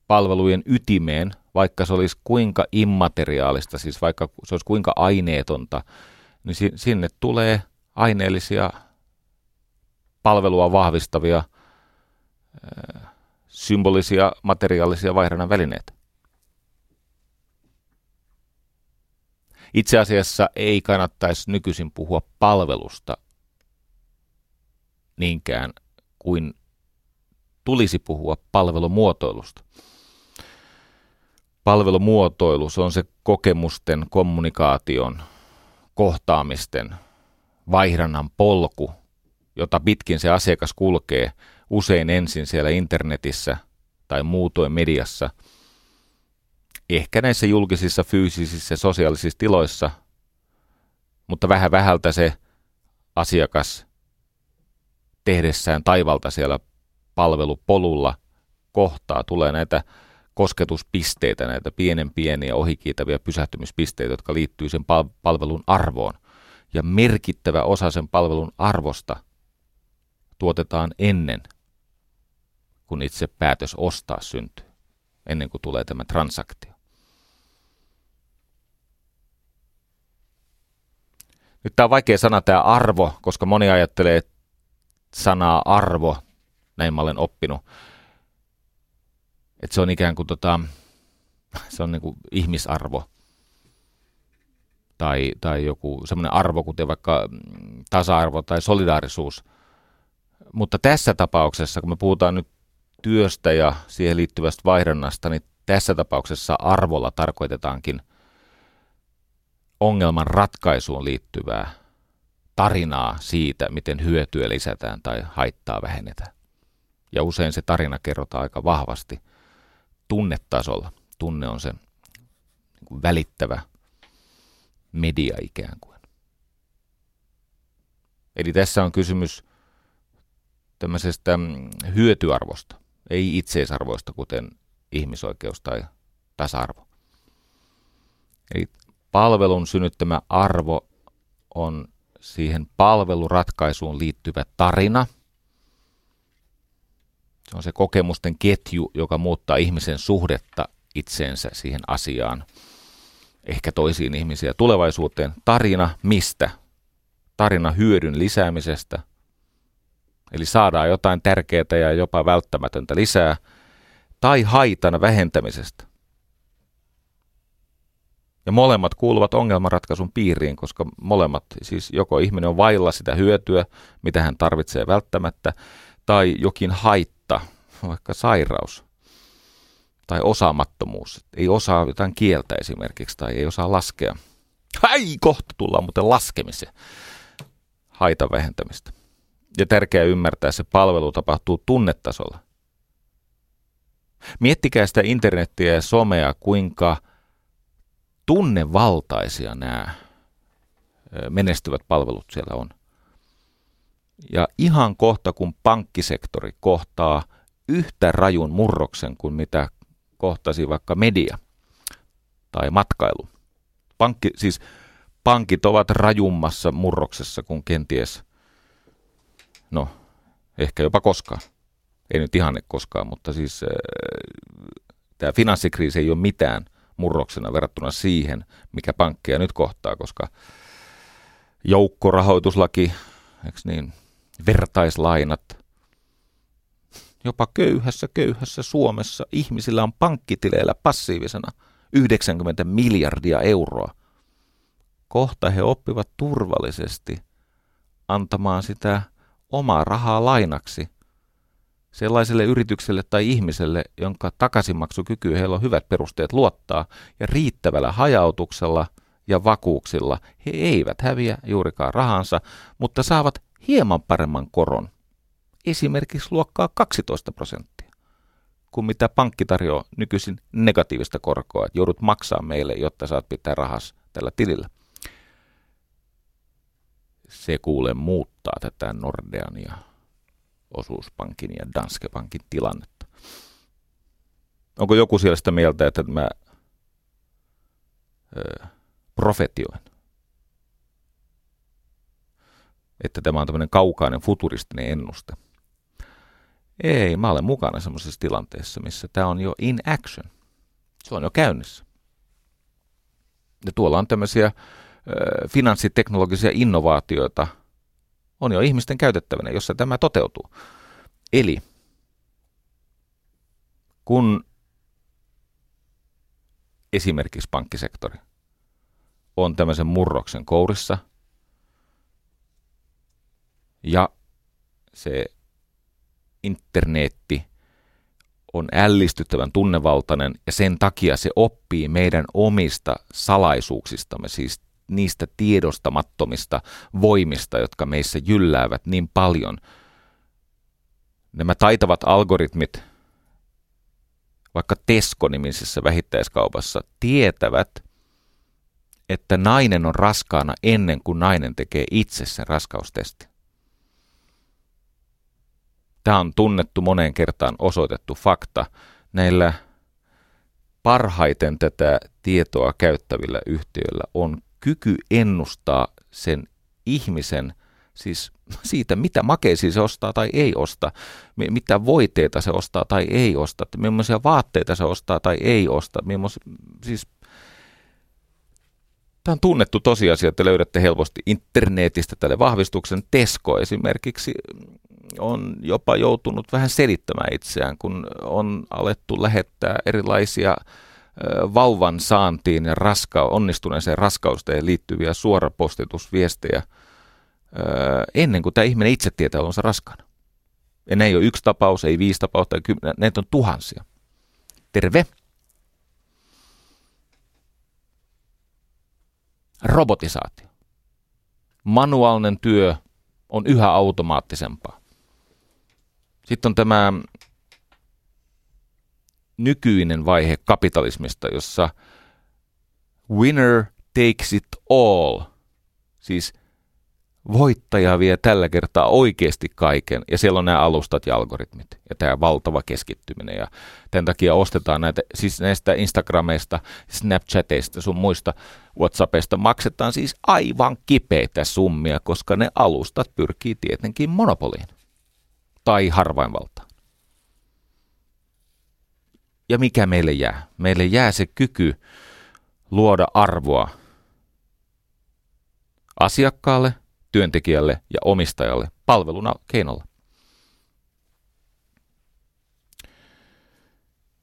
palvelujen ytimeen, vaikka se olisi kuinka immateriaalista, siis vaikka se olisi kuinka aineetonta, niin sinne tulee aineellisia palvelua vahvistavia symbolisia materiaalisia vaihdannan välineitä. Itse asiassa ei kannattaisi nykyisin puhua palvelusta niinkään kuin tulisi puhua palvelumuotoilusta. Palvelumuotoilu, se on se kokemusten, kommunikaation, kohtaamisten, vaihdannan polku, jota pitkin se asiakas kulkee usein ensin siellä internetissä tai muutoin mediassa, ehkä näissä julkisissa, fyysisissä, sosiaalisissa tiloissa, mutta vähän vähältä se asiakas tehdessään taivalta siellä palvelupolulla kohtaa, tulee näitä kosketuspisteitä, näitä pienen pieniä ohikiitäviä pysähtymispisteitä, jotka liittyy sen palvelun arvoon. Ja merkittävä osa sen palvelun arvosta tuotetaan ennen, kun itse päätös ostaa syntyy, ennen kuin tulee tämä transaktio. Nyt tämä on vaikea sana tämä arvo, koska moni ajattelee sanaa arvo, näin mä olen oppinut, että se on ikään kuin tota, se on niin kuin ihmisarvo tai, tai joku semmoinen arvo, kuten vaikka tasa-arvo tai solidaarisuus. Mutta tässä tapauksessa, kun me puhutaan nyt työstä ja siihen liittyvästä vaihdannasta, niin tässä tapauksessa arvolla tarkoitetaankin ongelman ratkaisuun liittyvää tarinaa siitä, miten hyötyä lisätään tai haittaa vähennetään. Ja usein se tarina kerrotaan aika vahvasti tunnetasolla. Tunne on se niin kuin välittävä media ikään kuin. Eli tässä on kysymys tämmöisestä mm, hyötyarvosta, ei itseisarvoista, kuten ihmisoikeus tai tasa-arvo. Eli palvelun synnyttämä arvo on siihen palveluratkaisuun liittyvä tarina. Se on se kokemusten ketju, joka muuttaa ihmisen suhdetta itseensä siihen asiaan, ehkä toisiin ihmisiä tulevaisuuteen. Tarina mistä? Tarina hyödyn lisäämisestä. Eli saadaan jotain tärkeää ja jopa välttämätöntä lisää. Tai haitan vähentämisestä. Ja molemmat kuuluvat ongelmanratkaisun piiriin, koska molemmat, siis joko ihminen on vailla sitä hyötyä, mitä hän tarvitsee välttämättä, tai jokin haitta, vaikka sairaus tai osaamattomuus. Ei osaa jotain kieltä esimerkiksi tai ei osaa laskea. Hai, kohta tullaan muuten laskemiseen. Haitan vähentämistä. Ja tärkeää ymmärtää, että se palvelu tapahtuu tunnetasolla. Miettikää sitä internettiä ja somea, kuinka – tunnevaltaisia nämä menestyvät palvelut siellä on. Ja ihan kohta, kun pankkisektori kohtaa yhtä rajun murroksen kuin mitä kohtasi vaikka media tai matkailu. Pankki, siis pankit ovat rajummassa murroksessa kuin kenties, no ehkä jopa koskaan. Ei nyt ihan koskaan, mutta siis äh, tämä finanssikriisi ei ole mitään – murroksena verrattuna siihen, mikä pankkeja nyt kohtaa, koska joukkorahoituslaki, eikö niin, vertaislainat, jopa köyhässä köyhässä Suomessa ihmisillä on pankkitileillä passiivisena 90 miljardia euroa. Kohta he oppivat turvallisesti antamaan sitä omaa rahaa lainaksi sellaiselle yritykselle tai ihmiselle, jonka takaisinmaksukyky heillä on hyvät perusteet luottaa, ja riittävällä hajautuksella ja vakuuksilla. He eivät häviä juurikaan rahansa, mutta saavat hieman paremman koron, esimerkiksi luokkaa 12 prosenttia, kuin mitä pankki tarjoaa nykyisin negatiivista korkoa, että joudut maksaa meille, jotta saat pitää rahas tällä tilillä. Se kuule muuttaa tätä Nordean ja osuuspankin ja Danske Bankin tilannetta. Onko joku siellä sitä mieltä, että mä ö, profetioin? Että tämä on tämmöinen kaukainen futuristinen ennuste. Ei, mä olen mukana semmoisessa tilanteessa, missä tämä on jo in action. Se on jo käynnissä. Ja tuolla on tämmöisiä ö, finanssiteknologisia innovaatioita – on jo ihmisten käytettävänä, jossa tämä toteutuu. Eli kun esimerkiksi pankkisektori on tämmöisen murroksen kourissa. Ja se internetti on ällistyttävän tunnevaltainen ja sen takia se oppii meidän omista salaisuuksistamme, siis niistä tiedostamattomista voimista, jotka meissä jylläävät niin paljon. Nämä taitavat algoritmit, vaikka Tesco-nimisessä vähittäiskaupassa, tietävät, että nainen on raskaana ennen kuin nainen tekee itse sen raskaustestin. Tämä on tunnettu moneen kertaan osoitettu fakta. Näillä parhaiten tätä tietoa käyttävillä yhtiöillä on kyky ennustaa sen ihmisen, siis siitä, mitä makeisia se ostaa tai ei osta, mitä voiteita se ostaa tai ei osta, millaisia vaatteita se ostaa tai ei osta, siis Tämä on tunnettu tosiasia, että löydätte helposti internetistä tälle vahvistuksen. Tesco esimerkiksi on jopa joutunut vähän selittämään itseään, kun on alettu lähettää erilaisia vauvan saantiin ja raska- onnistuneeseen raskausteen liittyviä suorapostitusviestejä ennen kuin tämä ihminen itse tietää olonsa raskaana. Ja ne ei ole yksi tapaus, ei viisi tapausta, näitä on tuhansia. Terve! Robotisaatio. Manuaalinen työ on yhä automaattisempaa. Sitten on tämä nykyinen vaihe kapitalismista, jossa winner takes it all, siis voittaja vie tällä kertaa oikeasti kaiken, ja siellä on nämä alustat ja algoritmit, ja tämä valtava keskittyminen, ja tämän takia ostetaan näitä, siis näistä Instagrameista, Snapchateista, sun muista Whatsappista maksetaan siis aivan kipeitä summia, koska ne alustat pyrkii tietenkin monopoliin tai harvainvaltaan. Ja mikä meille jää? Meille jää se kyky luoda arvoa asiakkaalle, työntekijälle ja omistajalle palveluna keinolla.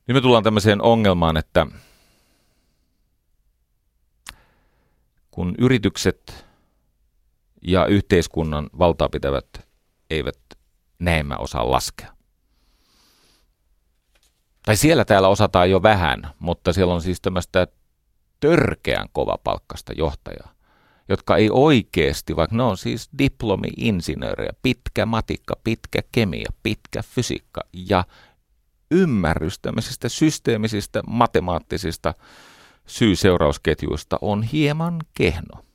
Nyt me tullaan tämmöiseen ongelmaan, että kun yritykset ja yhteiskunnan valtaa pitävät eivät näemmä osaa laskea. Tai siellä täällä osataan jo vähän, mutta siellä on siis tämmöistä törkeän kova palkkasta johtajaa, jotka ei oikeasti, vaikka ne on siis diplomi-insinöörejä, pitkä matikka, pitkä kemia, pitkä fysiikka ja ymmärrys tämmöisistä systeemisistä matemaattisista syy-seurausketjuista on hieman kehno.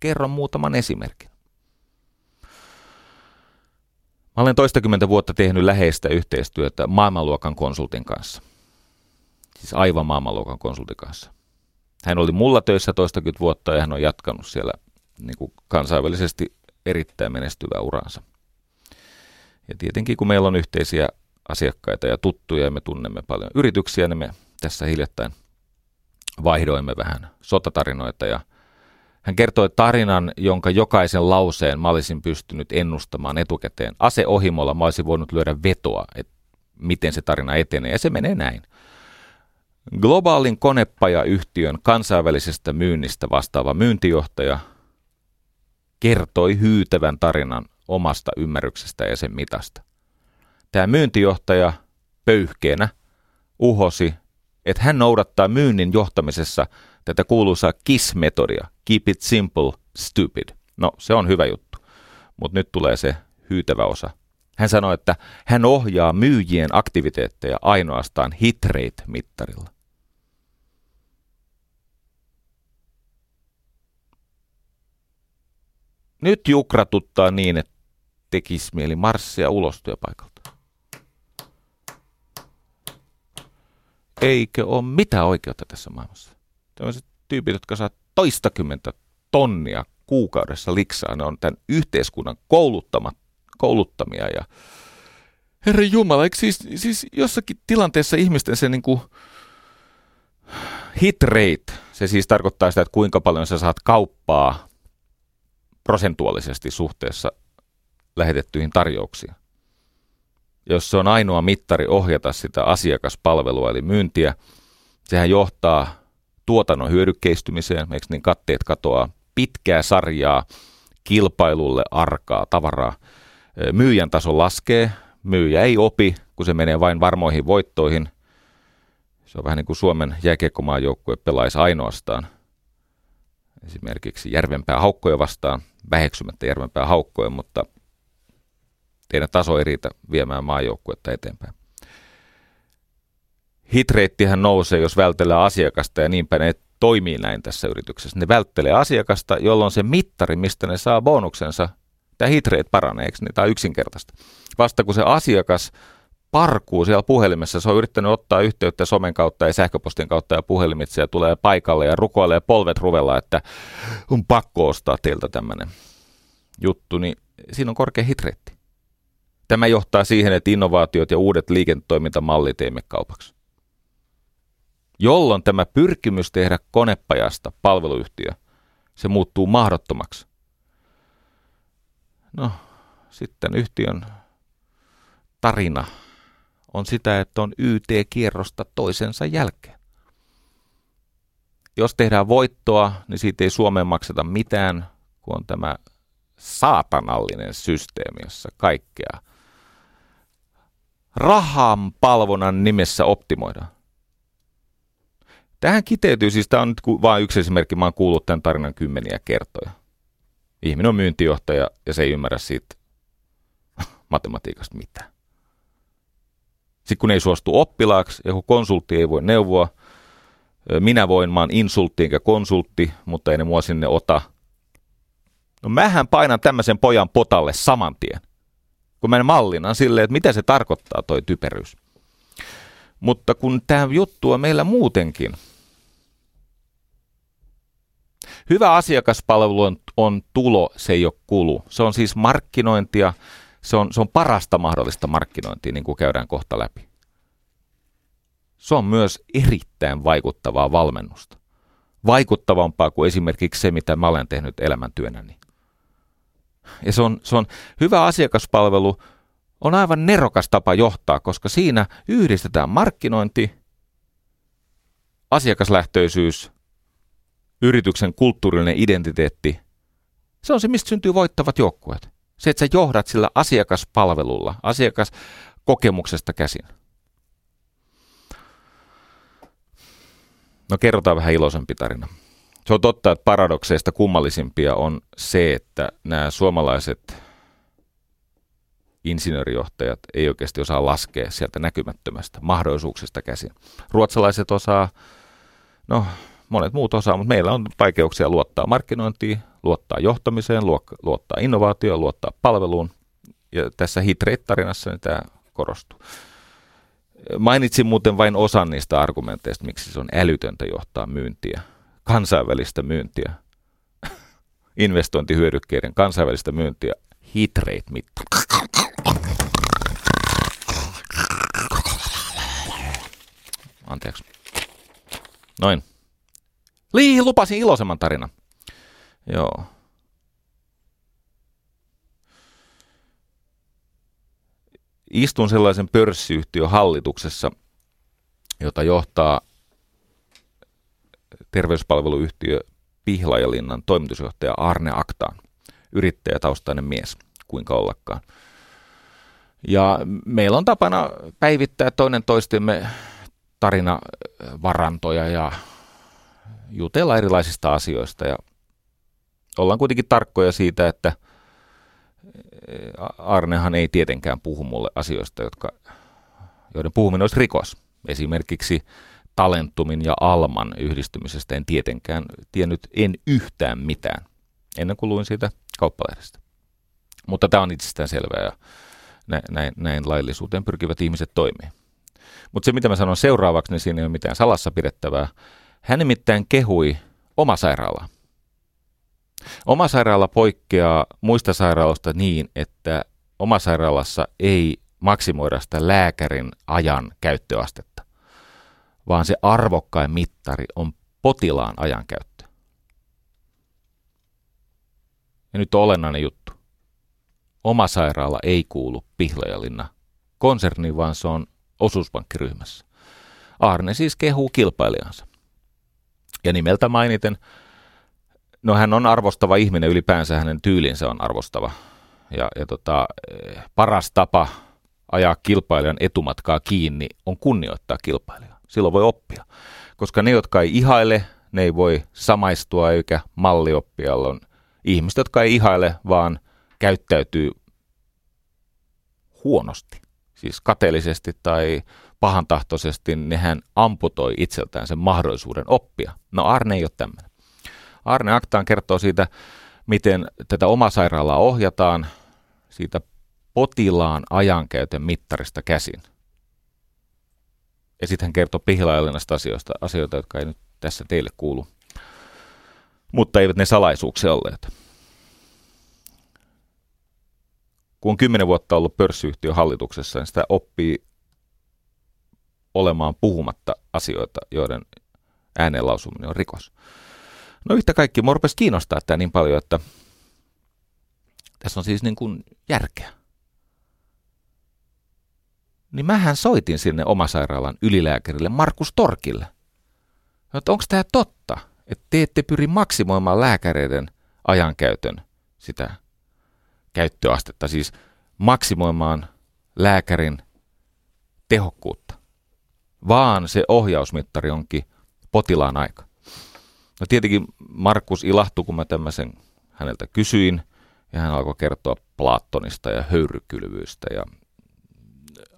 Kerron muutaman esimerkin. Mä olen toistakymmentä vuotta tehnyt läheistä yhteistyötä maailmanluokan konsultin kanssa. Siis aivan maailmanluokan konsultin kanssa. Hän oli mulla töissä toistakymmentä vuotta ja hän on jatkanut siellä niin kuin kansainvälisesti erittäin menestyvää uransa. Ja tietenkin kun meillä on yhteisiä asiakkaita ja tuttuja ja me tunnemme paljon yrityksiä, niin me tässä hiljattain vaihdoimme vähän sotatarinoita ja hän kertoi tarinan, jonka jokaisen lauseen mä olisin pystynyt ennustamaan etukäteen. Aseohimolla mä olisin voinut lyödä vetoa, että miten se tarina etenee, ja se menee näin. Globaalin konepajayhtiön kansainvälisestä myynnistä vastaava myyntijohtaja kertoi hyytävän tarinan omasta ymmärryksestä ja sen mitasta. Tämä myyntijohtaja pöyhkeenä uhosi, että hän noudattaa myynnin johtamisessa tätä kuuluisaa KISS-metodia, keep it simple, stupid. No, se on hyvä juttu, mutta nyt tulee se hyytävä osa. Hän sanoi, että hän ohjaa myyjien aktiviteetteja ainoastaan hit rate-mittarilla. Nyt jukratuttaa niin, että tekisi mieli marssia ulos työpaikalta. Eikö ole mitään oikeutta tässä maailmassa? tämmöiset tyypit, jotka saa toistakymmentä tonnia kuukaudessa liksaa, ne on tämän yhteiskunnan kouluttamat, kouluttamia ja Herra Jumala, eikö siis, siis jossakin tilanteessa ihmisten se niin kuin hit rate, se siis tarkoittaa sitä, että kuinka paljon sä saat kauppaa prosentuaalisesti suhteessa lähetettyihin tarjouksiin. Jos se on ainoa mittari ohjata sitä asiakaspalvelua eli myyntiä, sehän johtaa tuotannon hyödykkeistymiseen, eikö niin katteet katoaa pitkää sarjaa kilpailulle arkaa tavaraa. Myyjän taso laskee, myyjä ei opi, kun se menee vain varmoihin voittoihin. Se on vähän niin kuin Suomen jääkiekkomaan joukkue pelaisi ainoastaan esimerkiksi Järvenpää haukkoja vastaan, väheksymättä Järvenpää haukkoja, mutta teidän taso ei riitä viemään maajoukkuetta eteenpäin. Hitreittihän nousee, jos vältellään asiakasta ja niinpä ne toimii näin tässä yrityksessä. Ne välttelee asiakasta, jolloin se mittari, mistä ne saa bonuksensa, tämä hitreit paranee, eikö niin? Tämä on yksinkertaista. Vasta kun se asiakas parkuu siellä puhelimessa, se on yrittänyt ottaa yhteyttä somen kautta ja sähköpostin kautta ja puhelimitse ja tulee paikalle ja rukoilee polvet ruvella, että on pakko ostaa teiltä tämmöinen juttu, niin siinä on korkea hitreitti. Tämä johtaa siihen, että innovaatiot ja uudet liiketoimintamallit teemme kaupaksi jolloin tämä pyrkimys tehdä konepajasta palveluyhtiö, se muuttuu mahdottomaksi. No, sitten yhtiön tarina on sitä, että on YT-kierrosta toisensa jälkeen. Jos tehdään voittoa, niin siitä ei Suomeen makseta mitään, kun on tämä saatanallinen systeemi, jossa kaikkea rahan palvonnan nimessä optimoidaan. Tähän kiteytyy, siis tämä on nyt vain yksi esimerkki, mä oon kuullut tämän tarinan kymmeniä kertoja. Ihminen on myyntijohtaja ja se ei ymmärrä siitä matematiikasta mitään. Sitten kun ei suostu oppilaaksi ja kun konsultti ei voi neuvoa, minä voin, mä oon insultti enkä konsultti, mutta ei ne mua sinne ota. No mähän painan tämmöisen pojan potalle saman tien, kun mä mallinnan silleen, että mitä se tarkoittaa toi typeryys. Mutta kun tämä juttu on meillä muutenkin – Hyvä asiakaspalvelu on, on tulo, se ei ole kulu. Se on siis markkinointia, se on, se on parasta mahdollista markkinointia, niin kuin käydään kohta läpi. Se on myös erittäin vaikuttavaa valmennusta. Vaikuttavampaa kuin esimerkiksi se, mitä mä olen tehnyt elämäntyönäni. Ja se on, se on hyvä asiakaspalvelu, on aivan nerokas tapa johtaa, koska siinä yhdistetään markkinointi, asiakaslähtöisyys yrityksen kulttuurinen identiteetti, se on se, mistä syntyy voittavat joukkueet. Se, että sä johdat sillä asiakaspalvelulla, asiakaskokemuksesta käsin. No kerrotaan vähän iloisempi tarina. Se on totta, että paradokseista kummallisimpia on se, että nämä suomalaiset insinöörijohtajat ei oikeasti osaa laskea sieltä näkymättömästä mahdollisuuksista käsin. Ruotsalaiset osaa, no monet muut osaa, mutta meillä on vaikeuksia luottaa markkinointiin, luottaa johtamiseen, luottaa innovaatioon, luottaa palveluun. Ja tässä Hitrate-tarinassa niin tämä korostuu. Mainitsin muuten vain osan niistä argumenteista, miksi se on älytöntä johtaa myyntiä, kansainvälistä myyntiä, investointihyödykkeiden kansainvälistä myyntiä, hitrate mitta. Anteeksi. Noin. Lii, lupasin iloisemman tarinan. Joo. Istun sellaisen pörssiyhtiön hallituksessa, jota johtaa terveyspalveluyhtiö Pihlajalinnan toimitusjohtaja Arne Aktaan, yrittäjätaustainen mies, kuinka ollakaan. Ja meillä on tapana päivittää toinen toistemme tarinavarantoja ja jutella erilaisista asioista ja ollaan kuitenkin tarkkoja siitä, että Arnehan ei tietenkään puhu mulle asioista, jotka, joiden puhuminen olisi rikos. Esimerkiksi Talentumin ja Alman yhdistymisestä en tietenkään tiennyt en yhtään mitään ennen kuin luin siitä kauppalehdestä. Mutta tämä on itsestään selvää ja näin, näin laillisuuteen pyrkivät ihmiset toimii. Mutta se, mitä mä sanon seuraavaksi, niin siinä ei ole mitään salassa pidettävää. Hän nimittäin kehui oma sairaala. Oma sairaala poikkeaa muista sairaaloista niin, että oma sairaalassa ei maksimoida sitä lääkärin ajan käyttöastetta, vaan se arvokkain mittari on potilaan ajankäyttö. Ja nyt on olennainen juttu. Oma sairaala ei kuulu Pihlajalinna konserniin, vaan se on osuuspankkiryhmässä. Arne siis kehuu kilpailijansa. Ja nimeltä mainiten, no hän on arvostava ihminen ylipäänsä, hänen tyylinsä on arvostava. Ja, ja tota, paras tapa ajaa kilpailijan etumatkaa kiinni on kunnioittaa kilpailijaa. Silloin voi oppia. Koska ne, jotka ei ihaile, ne ei voi samaistua eikä mallioppia. On ihmiset, jotka ei ihaile, vaan käyttäytyy huonosti, siis kateellisesti tai pahantahtoisesti, niin hän amputoi itseltään sen mahdollisuuden oppia. No Arne ei ole tämmöinen. Arne Aktaan kertoo siitä, miten tätä omasairaalaa ohjataan siitä potilaan ajankäytön mittarista käsin. Ja sitten hän kertoo pihlailinasta asioista, asioita, jotka ei nyt tässä teille kuulu. Mutta eivät ne salaisuuksia olleet. Kun on kymmenen vuotta ollut pörssiyhtiön hallituksessa, niin sitä oppii olemaan puhumatta asioita, joiden ääneen lausuminen on rikos. No yhtä kaikki, mua kiinnostaa tämä niin paljon, että tässä on siis niin kuin järkeä. Niin mähän soitin sinne omasairaalan ylilääkärille Markus Torkille. Että onko tämä totta, että te ette pyri maksimoimaan lääkäreiden ajankäytön sitä käyttöastetta, siis maksimoimaan lääkärin tehokkuutta, vaan se ohjausmittari onkin potilaan aika. No tietenkin Markus ilahtui, kun mä tämmöisen häneltä kysyin, ja hän alkoi kertoa Platonista ja höyrykylvyystä. Ja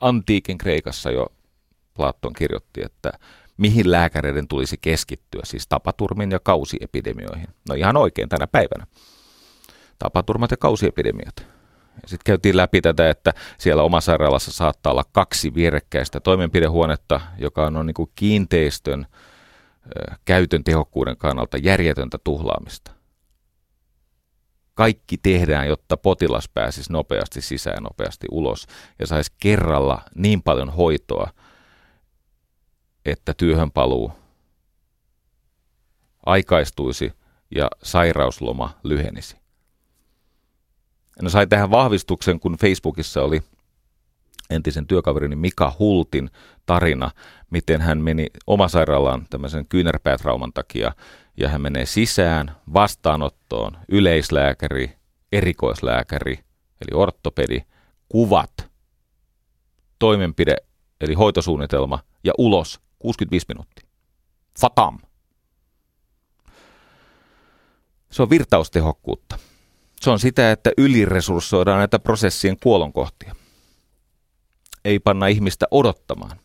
antiikin Kreikassa jo Platon kirjoitti, että mihin lääkäreiden tulisi keskittyä, siis tapaturmin ja kausiepidemioihin. No ihan oikein tänä päivänä. Tapaturmat ja kausiepidemiat. Ja sitten käytiin läpi tätä, että siellä omasairaalassa saattaa olla kaksi vierekkäistä toimenpidehuonetta, joka on, niin kuin kiinteistön käytön tehokkuuden kannalta järjetöntä tuhlaamista. Kaikki tehdään, jotta potilas pääsisi nopeasti sisään nopeasti ulos ja saisi kerralla niin paljon hoitoa, että työhön paluu aikaistuisi ja sairausloma lyhenisi. No sai tähän vahvistuksen, kun Facebookissa oli entisen työkaverini Mika Hultin tarina, miten hän meni omasairaalaan tämmöisen kyynärpäätrauman takia ja hän menee sisään vastaanottoon, yleislääkäri, erikoislääkäri, eli ortopedi, kuvat, toimenpide, eli hoitosuunnitelma ja ulos 65 minuuttia. Fatam. Se on virtaustehokkuutta. Se on sitä, että yliresurssoidaan näitä prosessien kuolonkohtia. Ei panna ihmistä odottamaan.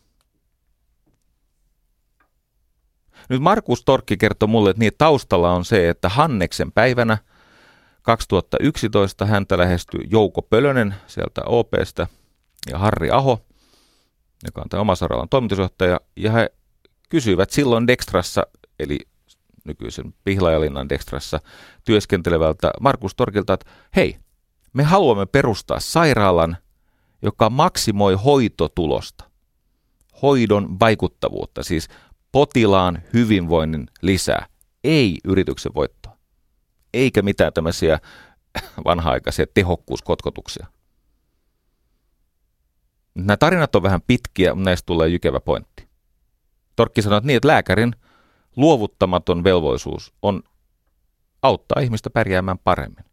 Nyt Markus Torkki kertoi mulle, että niin taustalla on se, että Hanneksen päivänä 2011 häntä lähestyi Jouko Pölönen sieltä OPstä ja Harri Aho, joka on tämä omasairaalan toimitusjohtaja, ja he kysyivät silloin Dextrassa, eli nykyisen Pihlajalinnan Dextrassa työskentelevältä Markus Torkilta, että hei, me haluamme perustaa sairaalan, joka maksimoi hoitotulosta, hoidon vaikuttavuutta, siis potilaan hyvinvoinnin lisää, ei yrityksen voittoa, eikä mitään tämmöisiä vanha-aikaisia tehokkuuskotkotuksia. Nämä tarinat on vähän pitkiä, mutta näistä tulee jykevä pointti. Torkki sanoi, että niin, että lääkärin luovuttamaton velvollisuus on auttaa ihmistä pärjäämään paremmin.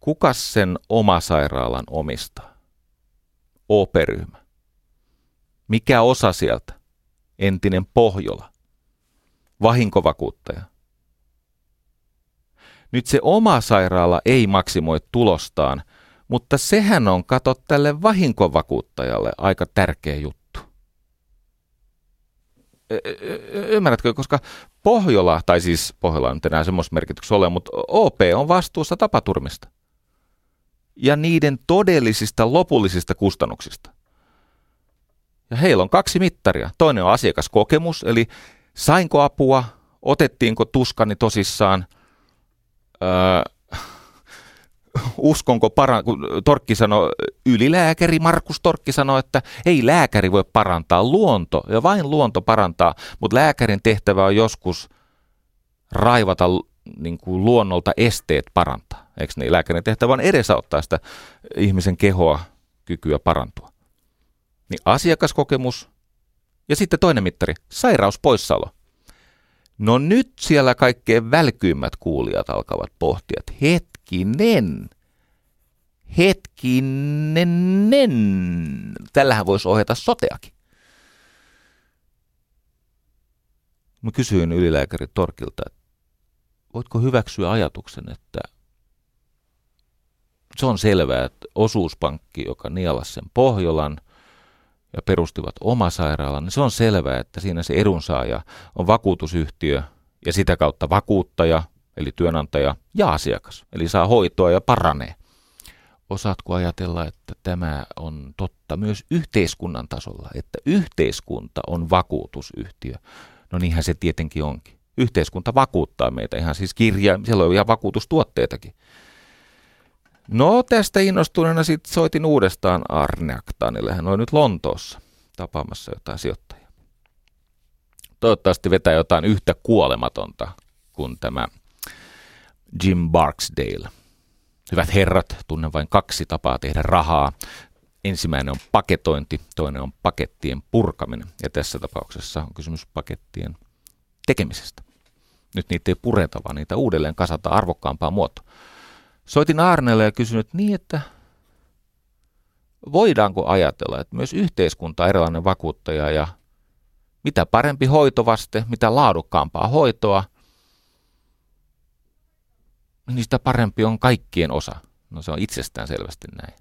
Kuka sen oma sairaalan omistaa? OP-ryhmä. Mikä osa sieltä? Entinen Pohjola. Vahinkovakuuttaja. Nyt se oma sairaala ei maksimoi tulostaan, mutta sehän on kato tälle vahinkovakuuttajalle aika tärkeä juttu. Ymmärrätkö, koska Pohjola, tai siis Pohjola on enää semmoista merkityksessä ole, mutta OP on vastuussa tapaturmista ja niiden todellisista lopullisista kustannuksista. Ja heillä on kaksi mittaria. Toinen on asiakaskokemus, eli sainko apua, otettiinko tuskani tosissaan, öö, uskonko paran, kun Torkki sanoi, ylilääkäri Markus Torkki sanoi, että ei lääkäri voi parantaa, luonto, ja vain luonto parantaa, mutta lääkärin tehtävä on joskus raivata niin kuin luonnolta esteet parantaa. Eikö niin? Lääkärin tehtävä on edesauttaa sitä ihmisen kehoa, kykyä parantua. Niin asiakaskokemus ja sitten toinen mittari, sairauspoissaolo. No nyt siellä kaikkein välkyimmät kuulijat alkavat pohtia, että hetkinen, hetkinen, tällähän voisi ohjata soteakin. Mä kysyin ylilääkäri Torkilta, että voitko hyväksyä ajatuksen, että se on selvää, että osuuspankki, joka nielas sen Pohjolan ja perustivat oma sairaalan, niin se on selvää, että siinä se edunsaaja on vakuutusyhtiö ja sitä kautta vakuuttaja, eli työnantaja ja asiakas, eli saa hoitoa ja paranee. Osaatko ajatella, että tämä on totta myös yhteiskunnan tasolla, että yhteiskunta on vakuutusyhtiö? No niinhän se tietenkin onkin. Yhteiskunta vakuuttaa meitä ihan siis kirja, siellä on ihan vakuutustuotteitakin. No tästä innostuneena sitten soitin uudestaan Arne Aktanille. Hän on nyt Lontoossa tapaamassa jotain sijoittajia. Toivottavasti vetää jotain yhtä kuolematonta kuin tämä Jim Barksdale. Hyvät herrat, tunnen vain kaksi tapaa tehdä rahaa. Ensimmäinen on paketointi, toinen on pakettien purkaminen. Ja tässä tapauksessa on kysymys pakettien tekemisestä. Nyt niitä ei pureta, vaan niitä uudelleen kasata arvokkaampaa muotoa. Soitin Arnelle ja kysyin, että niin, että voidaanko ajatella, että myös yhteiskunta on erilainen vakuuttaja ja mitä parempi hoitovaste, mitä laadukkaampaa hoitoa, niin sitä parempi on kaikkien osa. No se on itsestään selvästi näin.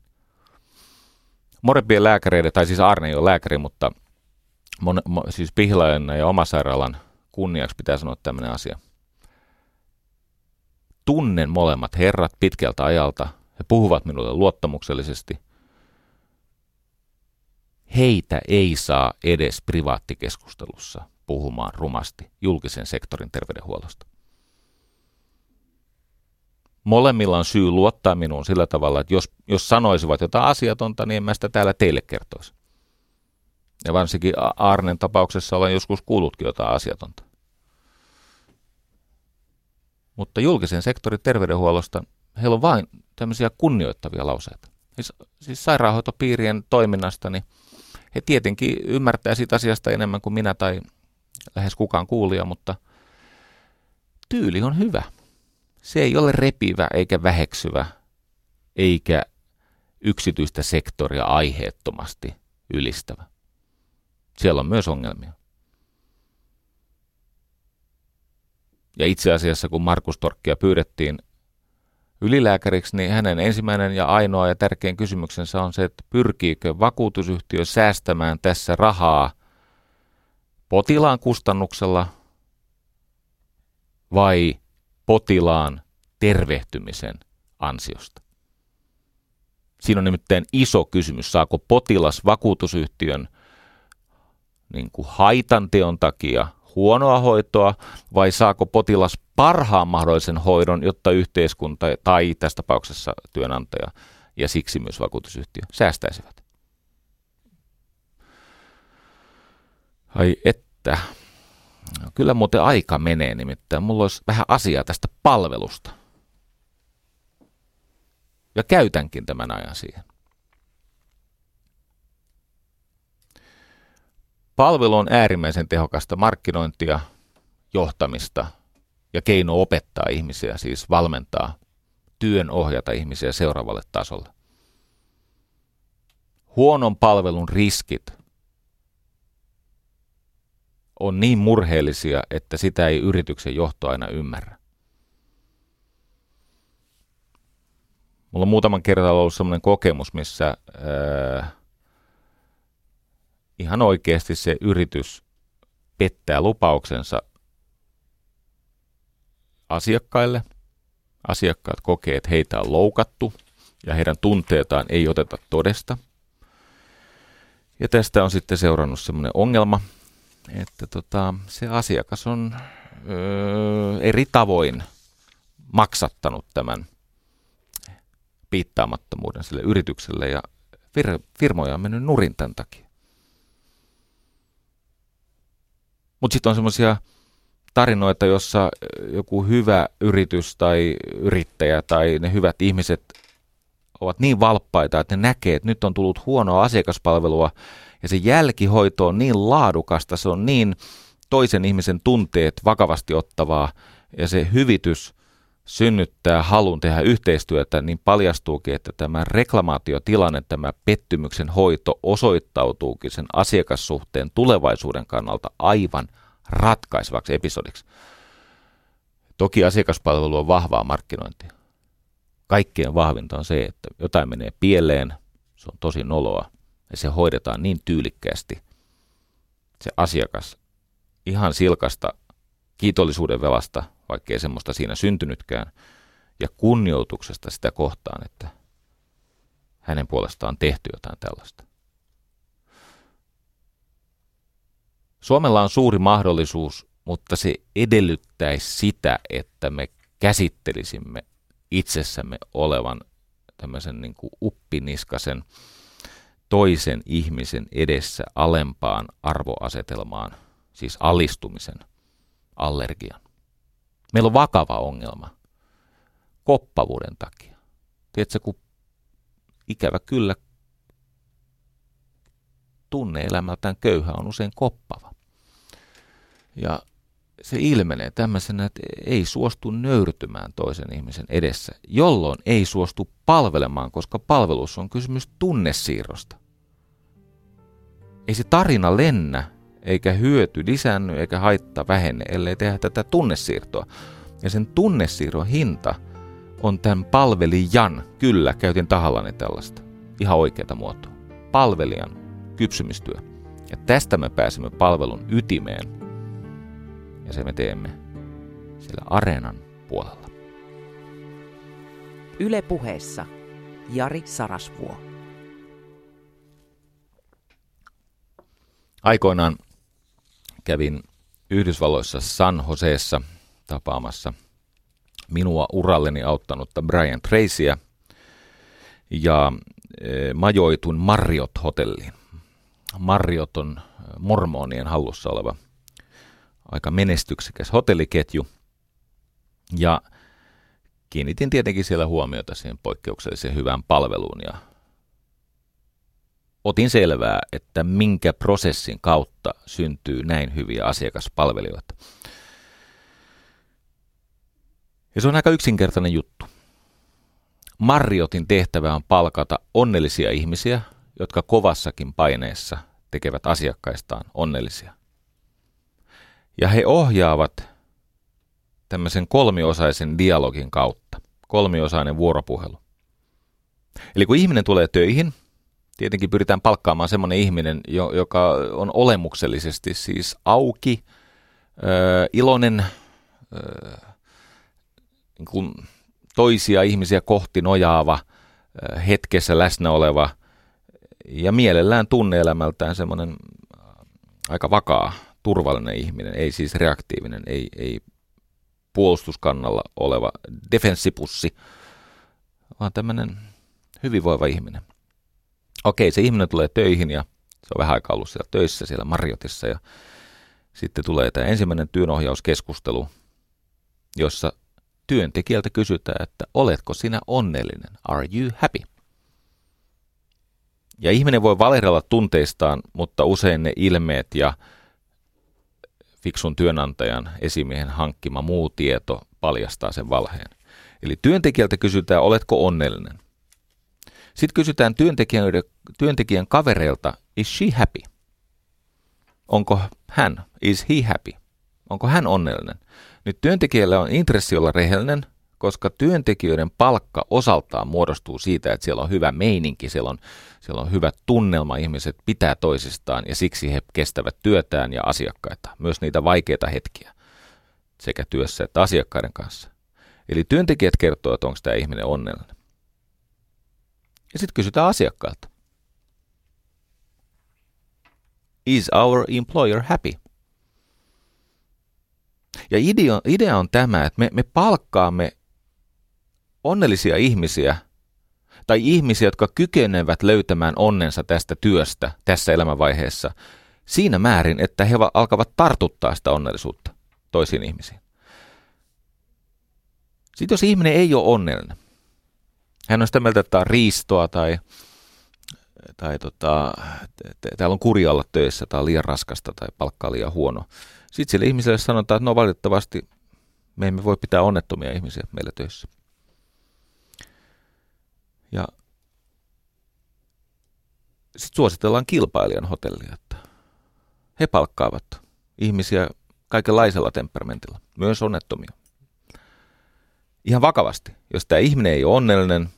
Morepien lääkäreiden, tai siis Arne ei ole lääkäri, mutta mon, mo, siis Pihlajan ja omasairaalan kunniaksi pitää sanoa tämmöinen asia – tunnen molemmat herrat pitkältä ajalta. He puhuvat minulle luottamuksellisesti. Heitä ei saa edes privaattikeskustelussa puhumaan rumasti julkisen sektorin terveydenhuollosta. Molemmilla on syy luottaa minuun sillä tavalla, että jos, jos sanoisivat jotain asiatonta, niin en mä sitä täällä teille kertoisi. Ja varsinkin Arnen tapauksessa olen joskus kuullutkin jotain asiatonta. Mutta julkisen sektorin terveydenhuollosta heillä on vain tämmöisiä kunnioittavia lauseita. Siis, siis sairaanhoitopiirien toiminnasta, niin he tietenkin ymmärtää siitä asiasta enemmän kuin minä tai lähes kukaan kuulija, mutta tyyli on hyvä. Se ei ole repivä eikä väheksyvä, eikä yksityistä sektoria aiheettomasti ylistävä. Siellä on myös ongelmia. Ja itse asiassa, kun Markus Torkkia pyydettiin ylilääkäriksi, niin hänen ensimmäinen ja ainoa ja tärkein kysymyksensä on se, että pyrkiikö vakuutusyhtiö säästämään tässä rahaa potilaan kustannuksella vai potilaan tervehtymisen ansiosta. Siinä on nimittäin iso kysymys, saako potilas vakuutusyhtiön niin kuin haitanteon takia huonoa hoitoa vai saako potilas parhaan mahdollisen hoidon, jotta yhteiskunta tai tässä tapauksessa työnantaja ja siksi myös vakuutusyhtiö säästäisivät. Ai että. Kyllä muuten aika menee nimittäin. Mulla olisi vähän asiaa tästä palvelusta. Ja käytänkin tämän ajan siihen. Palvelu on äärimmäisen tehokasta markkinointia, johtamista ja keino opettaa ihmisiä, siis valmentaa, työn ohjata ihmisiä seuraavalle tasolle. Huonon palvelun riskit on niin murheellisia, että sitä ei yrityksen johto aina ymmärrä. Mulla on muutaman kerran ollut sellainen kokemus, missä ää, ihan oikeasti se yritys pettää lupauksensa asiakkaille. Asiakkaat kokee, että heitä on loukattu ja heidän tunteitaan ei oteta todesta. Ja tästä on sitten seurannut semmoinen ongelma, että tota, se asiakas on öö, eri tavoin maksattanut tämän piittaamattomuuden sille yritykselle ja fir- firmoja on mennyt nurin tämän takia. Mutta sitten on semmoisia tarinoita, jossa joku hyvä yritys tai yrittäjä tai ne hyvät ihmiset ovat niin valppaita, että ne näkee, että nyt on tullut huonoa asiakaspalvelua ja se jälkihoito on niin laadukasta, se on niin toisen ihmisen tunteet vakavasti ottavaa ja se hyvitys synnyttää halun tehdä yhteistyötä, niin paljastuukin, että tämä reklamaatiotilanne, tämä pettymyksen hoito osoittautuukin sen asiakassuhteen tulevaisuuden kannalta aivan ratkaisevaksi episodiksi. Toki asiakaspalvelu on vahvaa markkinointia. Kaikkien vahvinta on se, että jotain menee pieleen, se on tosi noloa, ja se hoidetaan niin tyylikkäästi. Se asiakas ihan silkasta kiitollisuuden velasta, vaikkei semmoista siinä syntynytkään, ja kunnioituksesta sitä kohtaan, että hänen puolestaan tehty jotain tällaista. Suomella on suuri mahdollisuus, mutta se edellyttäisi sitä, että me käsittelisimme itsessämme olevan tämmöisen niin kuin uppiniskasen toisen ihmisen edessä alempaan arvoasetelmaan, siis alistumisen allergian. Meillä on vakava ongelma koppavuuden takia. Tiedätkö, kun ikävä kyllä tunne-elämältään köyhä on usein koppava. Ja se ilmenee tämmöisenä, että ei suostu nöyrtymään toisen ihmisen edessä, jolloin ei suostu palvelemaan, koska palvelus on kysymys tunnesiirrosta. Ei se tarina lennä, eikä hyöty lisänny, eikä haitta vähenne, ellei tehdä tätä tunnesiirtoa. Ja sen tunnesiirron hinta on tämän palvelijan, kyllä, käytin tahallani tällaista, ihan oikeata muotoa, palvelijan kypsymistyö. Ja tästä me pääsemme palvelun ytimeen, ja se me teemme siellä areenan puolella. Yle puheessa Jari Sarasvuo. Aikoinaan kävin Yhdysvalloissa San Joseessa tapaamassa minua uralleni auttanutta Brian Tracyä ja e, majoitun Marriott-hotelliin. Marriott on mormonien hallussa oleva aika menestyksekäs hotelliketju. Ja kiinnitin tietenkin siellä huomiota siihen poikkeukselliseen hyvään palveluun ja otin selvää, että minkä prosessin kautta syntyy näin hyviä asiakaspalvelijoita. Ja se on aika yksinkertainen juttu. Marriotin tehtävä on palkata onnellisia ihmisiä, jotka kovassakin paineessa tekevät asiakkaistaan onnellisia. Ja he ohjaavat tämmöisen kolmiosaisen dialogin kautta, kolmiosainen vuoropuhelu. Eli kun ihminen tulee töihin, tietenkin pyritään palkkaamaan semmoinen ihminen, joka on olemuksellisesti siis auki, iloinen, niin kuin toisia ihmisiä kohti nojaava, hetkessä läsnä oleva ja mielellään tunneelämältään semmoinen aika vakaa turvallinen ihminen, ei siis reaktiivinen, ei, ei puolustuskannalla oleva defenssipussi, vaan tämmöinen hyvinvoiva ihminen. Okei, se ihminen tulee töihin ja se on vähän aikaa ollut siellä töissä siellä Marjotissa ja sitten tulee tämä ensimmäinen työnohjauskeskustelu, jossa työntekijältä kysytään, että oletko sinä onnellinen? Are you happy? Ja ihminen voi valehdella tunteistaan, mutta usein ne ilmeet ja fiksun työnantajan esimiehen hankkima muu tieto paljastaa sen valheen. Eli työntekijältä kysytään, oletko onnellinen? Sitten kysytään työntekijän, työntekijän kavereilta, is she happy? Onko hän, is he happy? Onko hän onnellinen? Nyt työntekijällä on intressi olla rehellinen, koska työntekijöiden palkka osaltaan muodostuu siitä, että siellä on hyvä meininki, siellä on, siellä on hyvä tunnelma, ihmiset pitää toisistaan ja siksi he kestävät työtään ja asiakkaita, myös niitä vaikeita hetkiä sekä työssä että asiakkaiden kanssa. Eli työntekijät kertoo, että onko tämä ihminen onnellinen. Ja sitten kysytään asiakkailta. Is our employer happy? Ja idea, idea on tämä, että me, me palkkaamme onnellisia ihmisiä tai ihmisiä, jotka kykenevät löytämään onnensa tästä työstä tässä elämänvaiheessa siinä määrin, että he alkavat tartuttaa sitä onnellisuutta toisiin ihmisiin. Sitten jos ihminen ei ole onnellinen, hän on sitä mieltä, että tämä on riistoa tai, tai tota, täällä on kurja olla töissä, on liian raskasta tai palkka liian huono, Sitten sille ihmiselle sanotaan, että no valitettavasti me emme voi pitää onnettomia ihmisiä meillä töissä. Ja sitten suositellaan kilpailijan hotellia, että he palkkaavat ihmisiä kaikenlaisella temperamentilla, myös onnettomia. Ihan vakavasti, jos tämä ihminen ei ole onnellinen,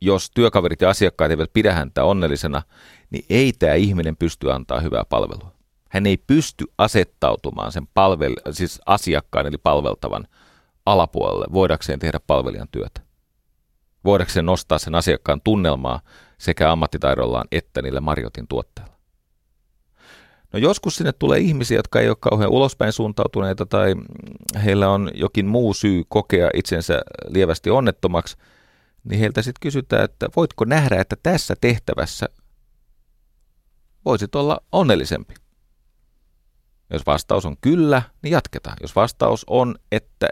jos työkaverit ja asiakkaat eivät pidä häntä onnellisena, niin ei tämä ihminen pysty antaa hyvää palvelua. Hän ei pysty asettautumaan sen palvel- siis asiakkaan eli palveltavan alapuolelle voidakseen tehdä palvelijan työtä. Voidakseen nostaa sen asiakkaan tunnelmaa sekä ammattitaidollaan että niille Marjotin tuotteilla. No joskus sinne tulee ihmisiä, jotka ei ole kauhean ulospäin suuntautuneita tai heillä on jokin muu syy kokea itsensä lievästi onnettomaksi, niin heiltä sitten kysytään, että voitko nähdä, että tässä tehtävässä voisit olla onnellisempi. Jos vastaus on kyllä, niin jatketaan. Jos vastaus on, että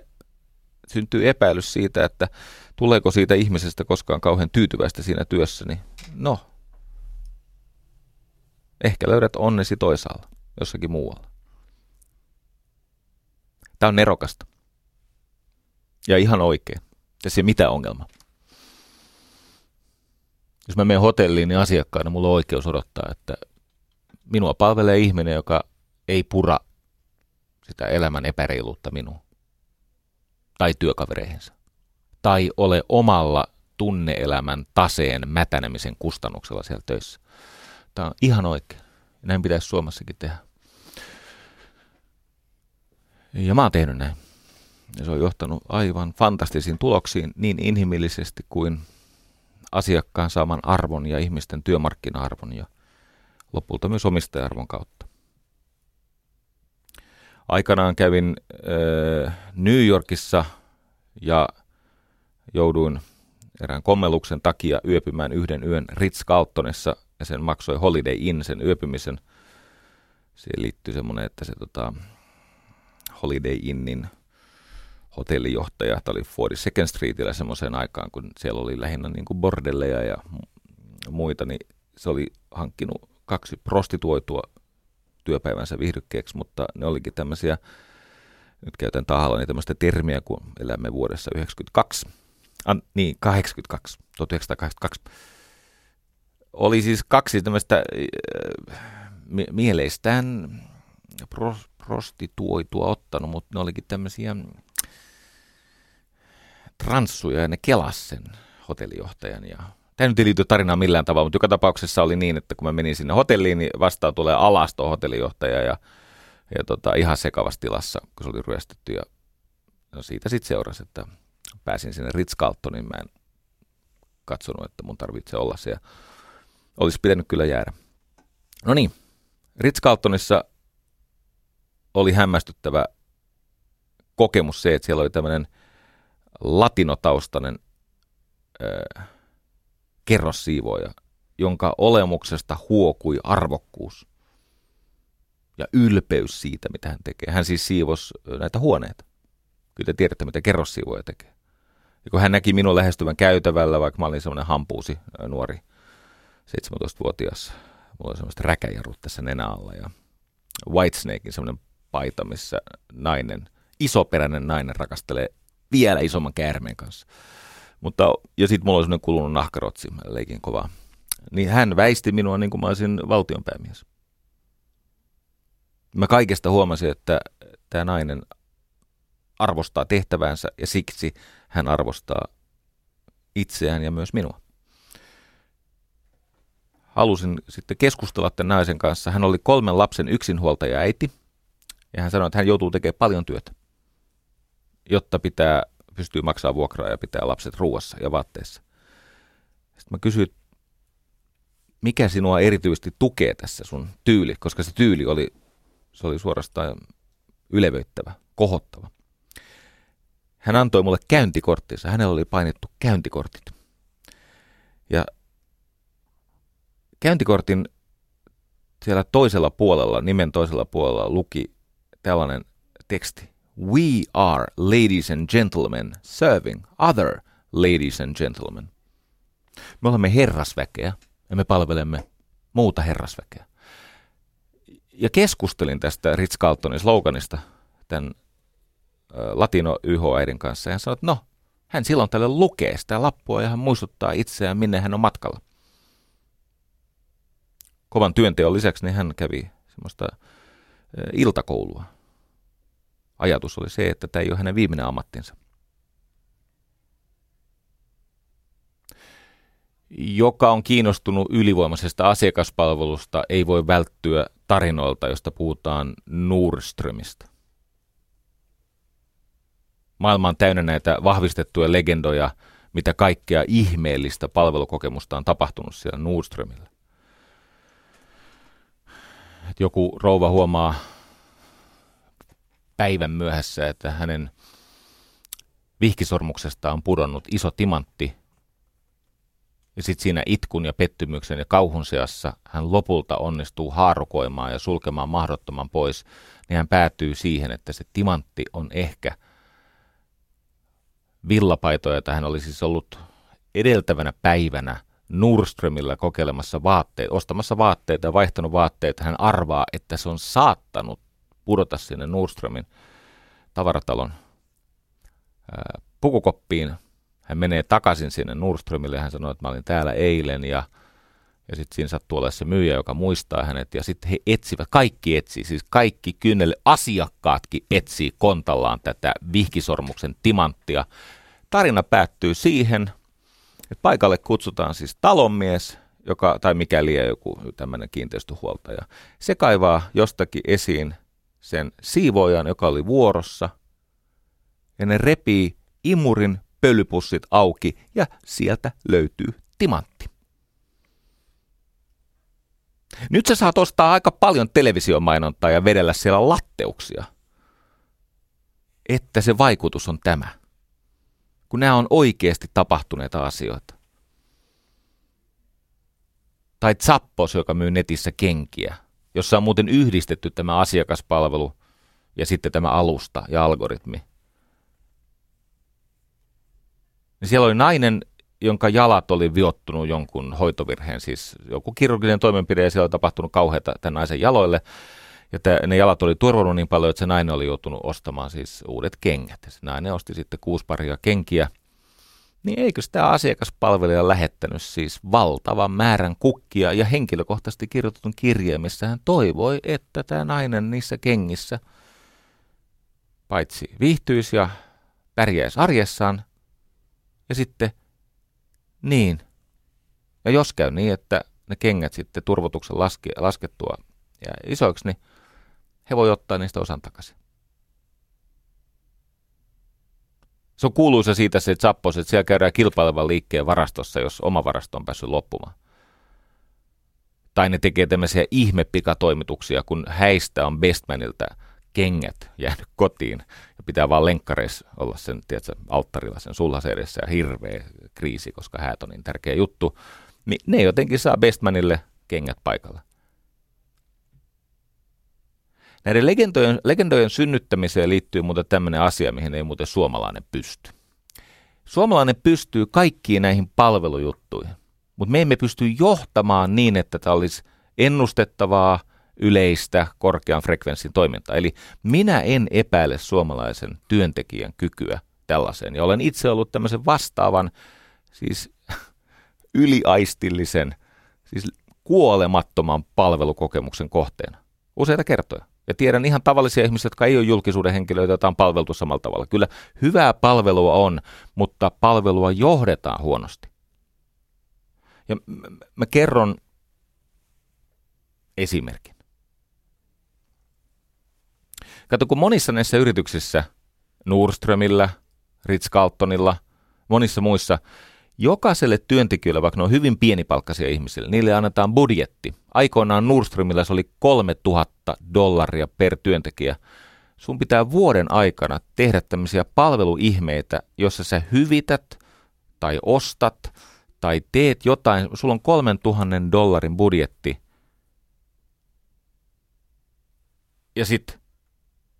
syntyy epäilys siitä, että tuleeko siitä ihmisestä koskaan kauhean tyytyväistä siinä työssä, niin no, ehkä löydät onnesi toisaalla, jossakin muualla. Tämä on nerokasta. Ja ihan oikein. Tässä ei mitään ongelmaa. Jos mä menen hotelliin, niin asiakkaana mulla on oikeus odottaa, että minua palvelee ihminen, joka ei pura sitä elämän epäreiluutta minuun tai työkavereihinsa. Tai ole omalla tunneelämän taseen mätänemisen kustannuksella siellä töissä. Tämä on ihan oikein. Näin pitäisi Suomessakin tehdä. Ja mä oon tehnyt näin. Ja se on johtanut aivan fantastisiin tuloksiin niin inhimillisesti kuin asiakkaan saaman arvon ja ihmisten työmarkkina-arvon ja lopulta myös omistaja-arvon kautta. Aikanaan kävin äh, New Yorkissa ja jouduin erään kommelluksen takia yöpymään yhden yön Ritz-Carltonissa ja sen maksoi Holiday Inn sen yöpymisen. Siihen liittyy semmoinen, että se tota, Holiday Innin hotellijohtaja, tämä oli 42nd Streetillä semmoiseen aikaan, kun siellä oli lähinnä niin kuin bordelleja ja muita, niin se oli hankkinut kaksi prostituoitua työpäivänsä viihdykkeeksi, mutta ne olikin tämmöisiä, nyt käytän tahalla niin tämmöistä termiä, kun elämme vuodessa 92, An, niin 82, 1982. Oli siis kaksi tämmöistä äh, mieleistään pro, prostituoitua ottanut, mutta ne olikin tämmöisiä transsuja ja ne kelas sen hotellijohtajan ja Tämä nyt ei liity tarinaan millään tavalla, mutta joka tapauksessa oli niin, että kun mä menin sinne hotelliin, niin vastaan tulee alas tuo hotellijohtaja ja, ja tota, ihan sekavassa tilassa, kun se oli ryöstetty. Ja no siitä sitten seurasi, että pääsin sinne ritz niin mä en katsonut, että mun tarvitsee olla siellä. Olisi pitänyt kyllä jäädä. No niin, ritz oli hämmästyttävä kokemus se, että siellä oli tämmöinen latinotaustainen äh, kerrossiivoja, jonka olemuksesta huokui arvokkuus ja ylpeys siitä, mitä hän tekee. Hän siis siivos näitä huoneita. Kyllä te tiedätte, mitä kerrossiivoja tekee. Ja kun hän näki minun lähestyvän käytävällä, vaikka mä olin semmoinen hampuusi nuori 17-vuotias, mulla oli semmoista räkäjarrut tässä nenä alla ja Whitesnakein semmoinen paita, missä nainen, isoperäinen nainen rakastelee vielä isomman käärmeen kanssa. Mutta, ja sitten mulla oli sellainen kulunut nahkarotsi, mä leikin kovaa. Niin hän väisti minua niin kuin mä olisin valtionpäämies. Mä kaikesta huomasin, että tämä nainen arvostaa tehtävänsä ja siksi hän arvostaa itseään ja myös minua. Halusin sitten keskustella tämän naisen kanssa. Hän oli kolmen lapsen yksinhuoltaja äiti ja hän sanoi, että hän joutuu tekemään paljon työtä, jotta pitää pystyy maksamaan vuokraa ja pitää lapset ruuassa ja vaatteissa. Sitten mä kysyin, mikä sinua erityisesti tukee tässä sun tyyli, koska se tyyli oli, se oli suorastaan ylevöittävä, kohottava. Hän antoi mulle käyntikorttinsa. Hänellä oli painettu käyntikortit. Ja käyntikortin siellä toisella puolella, nimen toisella puolella luki tällainen teksti. We are ladies and gentlemen serving other ladies and gentlemen. Me olemme herrasväkeä ja me palvelemme muuta herrasväkeä. Ja keskustelin tästä Ritz Carltonin sloganista tämän latino YH-äidin kanssa. Ja hän sanoi, että no, hän silloin tälle lukee sitä lappua ja hän muistuttaa itseään, minne hän on matkalla. Kovan työnteon lisäksi niin hän kävi semmoista iltakoulua. Ajatus oli se, että tämä ei ole hänen viimeinen ammattinsa. joka on kiinnostunut ylivoimaisesta asiakaspalvelusta, ei voi välttyä tarinoilta, josta puhutaan Nordströmistä. Maailma on täynnä näitä vahvistettuja legendoja, mitä kaikkea ihmeellistä palvelukokemusta on tapahtunut siellä Nordströmillä. Et joku rouva huomaa päivän myöhässä, että hänen vihkisormuksesta on pudonnut iso timantti – ja sitten siinä itkun ja pettymyksen ja kauhun seassa hän lopulta onnistuu haarukoimaan ja sulkemaan mahdottoman pois, niin hän päätyy siihen, että se timantti on ehkä villapaito, jota hän oli siis ollut edeltävänä päivänä Nordströmillä kokeilemassa vaatteita, ostamassa vaatteita ja vaihtanut vaatteita. Hän arvaa, että se on saattanut pudota sinne Nordströmin tavaratalon pukukoppiin hän menee takaisin sinne Nordströmille ja hän sanoo, että mä olin täällä eilen ja, ja sitten siinä sattuu olla se myyjä, joka muistaa hänet ja sitten he etsivät, kaikki etsii, siis kaikki kynnelle, asiakkaatkin etsii kontallaan tätä vihkisormuksen timanttia. Tarina päättyy siihen, että paikalle kutsutaan siis talonmies, joka, tai mikäli joku tämmöinen kiinteistöhuoltaja. Se kaivaa jostakin esiin sen siivoojan, joka oli vuorossa, ja ne repii imurin pölypussit auki ja sieltä löytyy timantti. Nyt sä saat ostaa aika paljon televisiomainontaa ja vedellä siellä latteuksia. Että se vaikutus on tämä. Kun nämä on oikeasti tapahtuneita asioita. Tai Zappos, joka myy netissä kenkiä, jossa on muuten yhdistetty tämä asiakaspalvelu ja sitten tämä alusta ja algoritmi – niin siellä oli nainen, jonka jalat oli viottunut jonkun hoitovirheen, siis joku kirurginen toimenpide ja siellä oli tapahtunut kauheata tämän naisen jaloille. Ja ne jalat oli turvonnut niin paljon, että se nainen oli joutunut ostamaan siis uudet kengät. Se nainen osti sitten kuusi paria kenkiä. Niin eikö sitä asiakaspalvelija lähettänyt siis valtavan määrän kukkia ja henkilökohtaisesti kirjoitetun kirjeen, missä hän toivoi, että tämä nainen niissä kengissä paitsi viihtyisi ja pärjäisi arjessaan, ja sitten, niin. Ja jos käy niin, että ne kengät sitten turvotuksen laske, laskettua ja isoiksi, niin he voi ottaa niistä osan takaisin. Se on kuuluisa siitä se zappos, että siellä käydään kilpailevan liikkeen varastossa, jos oma varasto on päässyt loppumaan. Tai ne tekee tämmöisiä ihmepikatoimituksia, kun häistä on Bestmanilta kengät jäänyt kotiin ja pitää vaan lenkkareissa olla sen tiedätkö, alttarilla sen sulhas edessä ja hirveä kriisi, koska häät on niin tärkeä juttu, niin ne jotenkin saa Bestmanille kengät paikalla. Näiden legendojen, legendojen synnyttämiseen liittyy muuten tämmöinen asia, mihin ei muuten suomalainen pysty. Suomalainen pystyy kaikkiin näihin palvelujuttuihin, mutta me emme pysty johtamaan niin, että tämä olisi ennustettavaa – yleistä korkean frekvenssin toimintaa. Eli minä en epäile suomalaisen työntekijän kykyä tällaiseen. Ja olen itse ollut tämmöisen vastaavan, siis yliaistillisen, siis kuolemattoman palvelukokemuksen kohteena. Useita kertoja. Ja tiedän ihan tavallisia ihmisiä, jotka ei ole julkisuuden henkilöitä, joita on palveltu samalla tavalla. Kyllä hyvää palvelua on, mutta palvelua johdetaan huonosti. Ja mä kerron esimerkin. Kato, kun monissa näissä yrityksissä, Nordströmillä, Ritz-Carltonilla, monissa muissa, jokaiselle työntekijälle, vaikka ne on hyvin pienipalkkaisia ihmisille, niille annetaan budjetti. Aikoinaan Nordströmillä se oli 3000 dollaria per työntekijä. Sun pitää vuoden aikana tehdä tämmöisiä palveluihmeitä, jossa sä hyvität tai ostat tai teet jotain. Sulla on 3000 dollarin budjetti. Ja sitten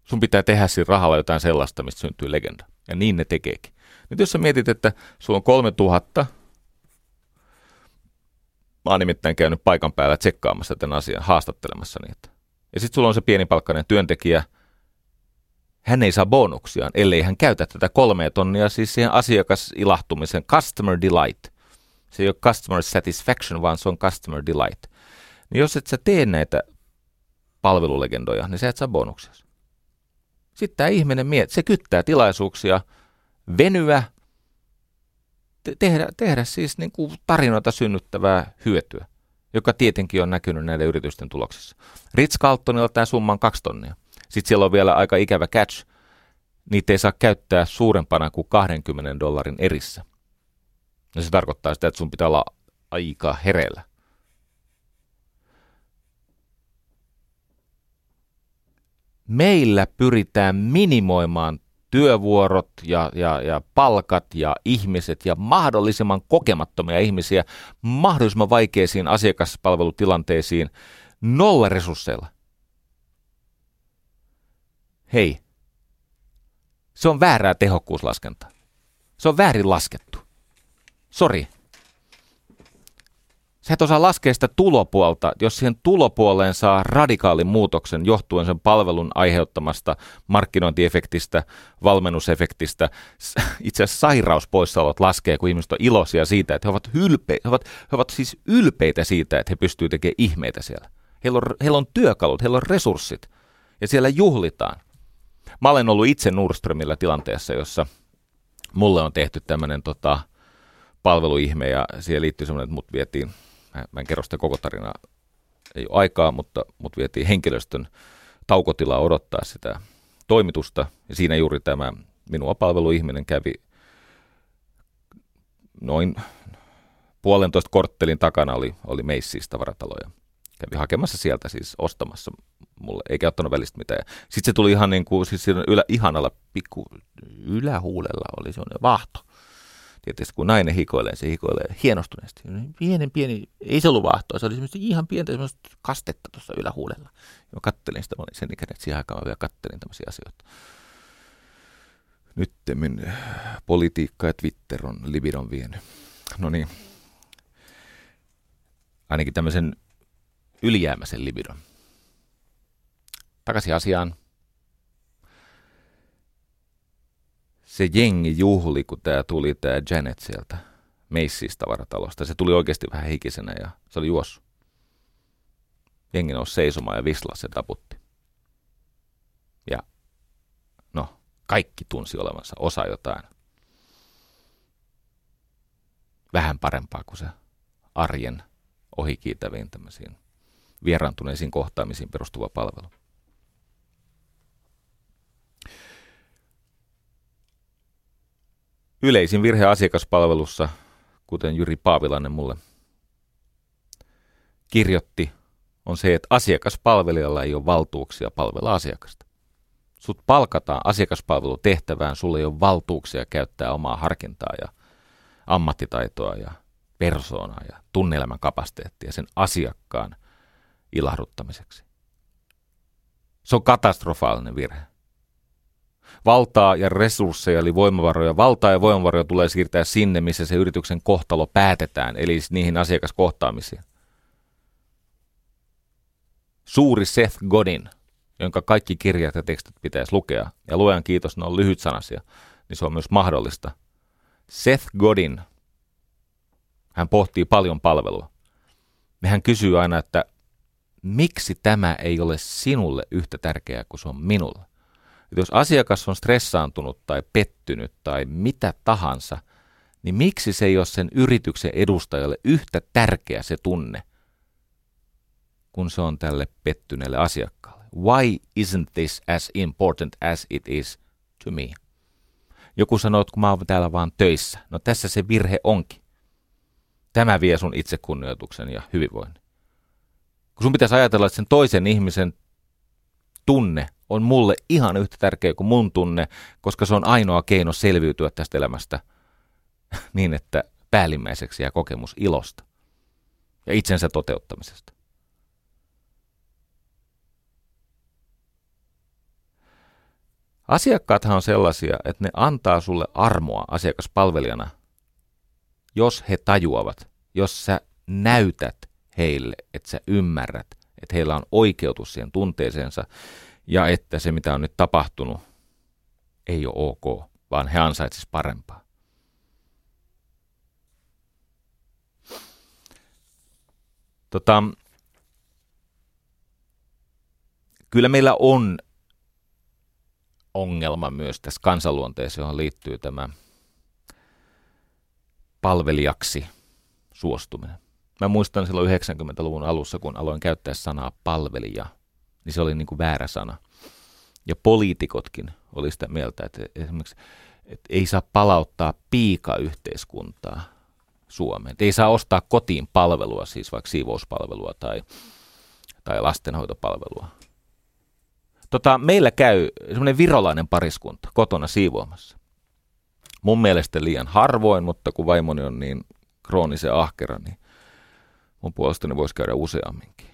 sun pitää tehdä siinä rahalla jotain sellaista, mistä syntyy legenda. Ja niin ne tekeekin. Nyt jos sä mietit, että sulla on 3000, mä oon nimittäin käynyt paikan päällä tsekkaamassa tämän asian, haastattelemassa niitä. Ja sitten sulla on se pienipalkkainen työntekijä, hän ei saa bonuksia, ellei hän käytä tätä kolmea tonnia siis siihen asiakasilahtumisen customer delight. Se ei ole customer satisfaction, vaan se on customer delight. Niin jos et sä tee näitä palvelulegendoja, niin sä et saa bonuksia. Sitten tämä ihminen miet, se kyttää tilaisuuksia venyä, te- tehdä, tehdä siis niin kuin tarinoita synnyttävää hyötyä, joka tietenkin on näkynyt näiden yritysten tuloksissa. Ritz Carltonilla tämä summa on kaksi tonnia. Sitten siellä on vielä aika ikävä catch. Niitä ei saa käyttää suurempana kuin 20 dollarin erissä. Ja se tarkoittaa sitä, että sun pitää olla aika hereillä. Meillä pyritään minimoimaan työvuorot ja, ja, ja palkat ja ihmiset ja mahdollisimman kokemattomia ihmisiä mahdollisimman vaikeisiin asiakaspalvelutilanteisiin nolla resursseilla. Hei, se on väärää tehokkuuslaskentaa. Se on väärin laskettu. Sori. Sä et osaa laskea sitä tulopuolta, jos siihen tulopuoleen saa radikaalin muutoksen johtuen sen palvelun aiheuttamasta markkinointiefektistä, valmennusefektistä. Itse asiassa sairauspoissaolot laskee, kun ihmiset on iloisia siitä, että he ovat, ylpe- he ovat, he ovat siis ylpeitä siitä, että he pystyvät tekemään ihmeitä siellä. Heillä on, heillä on työkalut, heillä on resurssit ja siellä juhlitaan. Mä olen ollut itse Nordströmillä tilanteessa, jossa mulle on tehty tämmöinen tota, palveluihme ja siihen liittyy semmoinen, että mut vietiin, mä, mä en kerro sitä koko tarinaa, ei ole aikaa, mutta mut vietiin henkilöstön taukotilaa odottaa sitä toimitusta ja siinä juuri tämä minua palveluihminen kävi noin puolentoista korttelin takana oli, oli Macy's tavarataloja kävi hakemassa sieltä siis ostamassa mulle, eikä ottanut välistä mitään. Sitten se tuli ihan niin kuin, siis ylä, ihanalla pikku ylähuulella oli sellainen vahto. Tietysti kun nainen hikoilee, se hikoilee hienostuneesti. Pienen pieni, ei se ollut vahtoa, se oli semmoista ihan pientä semmoista kastetta tuossa ylähuulella. Mä kattelin sitä, mä olin sen ikäinen, että siihen aikaan mä vielä kattelin tämmöisiä asioita. Nyt politiikka ja Twitter on libidon vienyt. No niin. Ainakin tämmöisen ylijäämäisen libidon. Takaisin asiaan. Se jengi juhli, kun tämä tuli, tämä Janet sieltä Macy's tavaratalosta. Se tuli oikeasti vähän hikisenä ja se oli juossut. Jengi nousi seisomaan ja vislas se taputti. Ja no, kaikki tunsi olevansa osa jotain. Vähän parempaa kuin se arjen ohikiitäviin tämmöisiin vieraantuneisiin kohtaamisiin perustuva palvelu. Yleisin virhe asiakaspalvelussa, kuten Jyri Paavilainen mulle kirjoitti, on se, että asiakaspalvelijalla ei ole valtuuksia palvella asiakasta. Sut palkataan asiakaspalvelutehtävään, sulle ei ole valtuuksia käyttää omaa harkintaa ja ammattitaitoa ja persoonaa ja tunneelämän kapasiteettia sen asiakkaan ilahduttamiseksi. Se on katastrofaalinen virhe. Valtaa ja resursseja, eli voimavaroja, valtaa ja voimavaroja tulee siirtää sinne, missä se yrityksen kohtalo päätetään, eli niihin asiakaskohtaamisiin. Suuri Seth Godin, jonka kaikki kirjat ja tekstit pitäisi lukea, ja luojan kiitos, ne on lyhytsanaisia, niin se on myös mahdollista. Seth Godin, hän pohtii paljon palvelua. Ja hän kysyy aina, että miksi tämä ei ole sinulle yhtä tärkeää kuin se on minulle. Et jos asiakas on stressaantunut tai pettynyt tai mitä tahansa, niin miksi se ei ole sen yrityksen edustajalle yhtä tärkeä se tunne, kun se on tälle pettyneelle asiakkaalle? Why isn't this as important as it is to me? Joku sanoo, että kun mä oon täällä vaan töissä. No tässä se virhe onkin. Tämä vie sun itsekunnioituksen ja hyvinvoinnin. Kun sun pitäisi ajatella, että sen toisen ihmisen tunne on mulle ihan yhtä tärkeä kuin mun tunne, koska se on ainoa keino selviytyä tästä elämästä niin, että päällimmäiseksi jää kokemus ilosta ja itsensä toteuttamisesta. Asiakkaathan on sellaisia, että ne antaa sulle armoa asiakaspalvelijana, jos he tajuavat, jos sä näytät heille, että sä ymmärrät, Että heillä on oikeutus siihen tunteeseensa ja että se, mitä on nyt tapahtunut, ei ole ok, vaan he ansaitsisivat parempaa. Tota, kyllä meillä on ongelma myös tässä kansanluonteeseen, johon liittyy tämä palvelijaksi suostuminen. Mä muistan silloin 90-luvun alussa, kun aloin käyttää sanaa palvelija, niin se oli niin kuin väärä sana. Ja poliitikotkin oli sitä mieltä, että esimerkiksi että ei saa palauttaa piika-yhteiskuntaa Suomeen. Että ei saa ostaa kotiin palvelua, siis vaikka siivouspalvelua tai, tai lastenhoitopalvelua. Tota, meillä käy semmoinen virolainen pariskunta kotona siivoamassa. Mun mielestä liian harvoin, mutta kun vaimoni on niin kroonisen ahkera, niin mun puolestani voisi käydä useamminkin.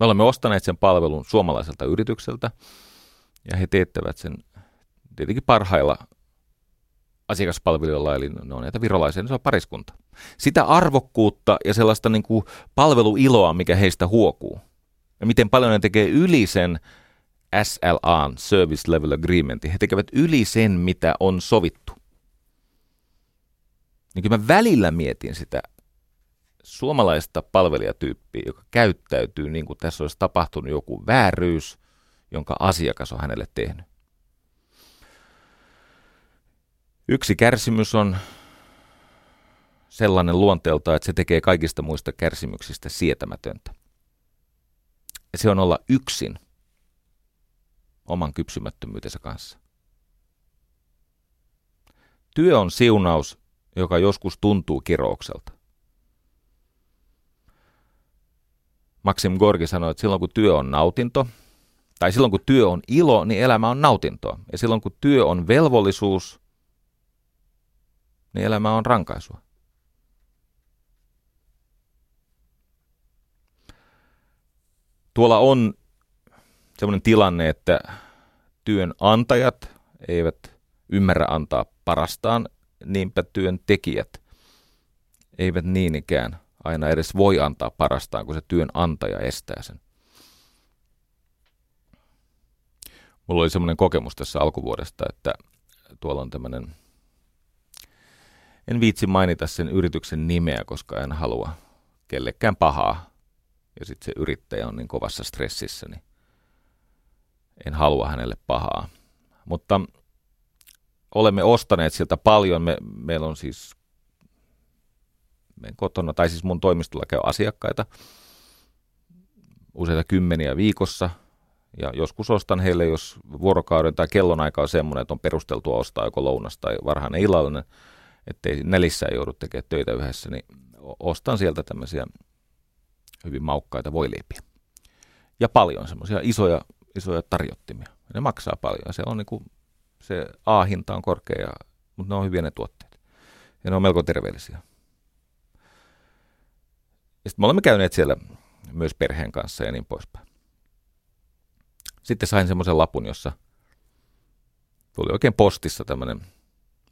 Me olemme ostaneet sen palvelun suomalaiselta yritykseltä ja he teettävät sen tietenkin parhailla asiakaspalvelijoilla, eli ne on näitä virolaisia, niin se on pariskunta. Sitä arvokkuutta ja sellaista niin kuin palveluiloa, mikä heistä huokuu, ja miten paljon ne tekee yli sen SLA, Service Level Agreement, he tekevät yli sen, mitä on sovittu. Niin kyllä mä välillä mietin sitä suomalaista palvelijatyyppiä, joka käyttäytyy niin kuin tässä olisi tapahtunut joku vääryys, jonka asiakas on hänelle tehnyt. Yksi kärsimys on sellainen luonteelta, että se tekee kaikista muista kärsimyksistä sietämätöntä. Ja se on olla yksin oman kypsymättömyytensä kanssa. Työ on siunaus, joka joskus tuntuu kiroukselta. Maxim Gorgi sanoi, että silloin kun työ on nautinto, tai silloin kun työ on ilo, niin elämä on nautintoa. Ja silloin kun työ on velvollisuus, niin elämä on rankaisua. Tuolla on sellainen tilanne, että työnantajat eivät ymmärrä antaa parastaan, niinpä työntekijät eivät niin ikään aina edes voi antaa parastaan, kun se työnantaja estää sen. Mulla oli semmoinen kokemus tässä alkuvuodesta, että tuolla on tämmöinen, en viitsi mainita sen yrityksen nimeä, koska en halua kellekään pahaa. Ja sitten se yrittäjä on niin kovassa stressissä, niin en halua hänelle pahaa. Mutta olemme ostaneet sieltä paljon. Me, meillä on siis kotona, tai siis mun toimistolla käy asiakkaita useita kymmeniä viikossa. Ja joskus ostan heille, jos vuorokauden tai kellonaika on semmoinen, että on perusteltua ostaa joko lounas tai varhainen illallinen, ettei nelissä ei joudu tekemään töitä yhdessä, niin ostan sieltä tämmöisiä hyvin maukkaita voileipiä. Ja paljon semmoisia isoja, isoja tarjottimia. Ne maksaa paljon. Se on niinku, se A-hinta on korkea, mutta ne on hyviä ne tuotteet. Ja ne on melko terveellisiä. Sitten me olemme käyneet siellä myös perheen kanssa ja niin poispäin. Sitten sain semmoisen lapun, jossa tuli oikein postissa tämmöinen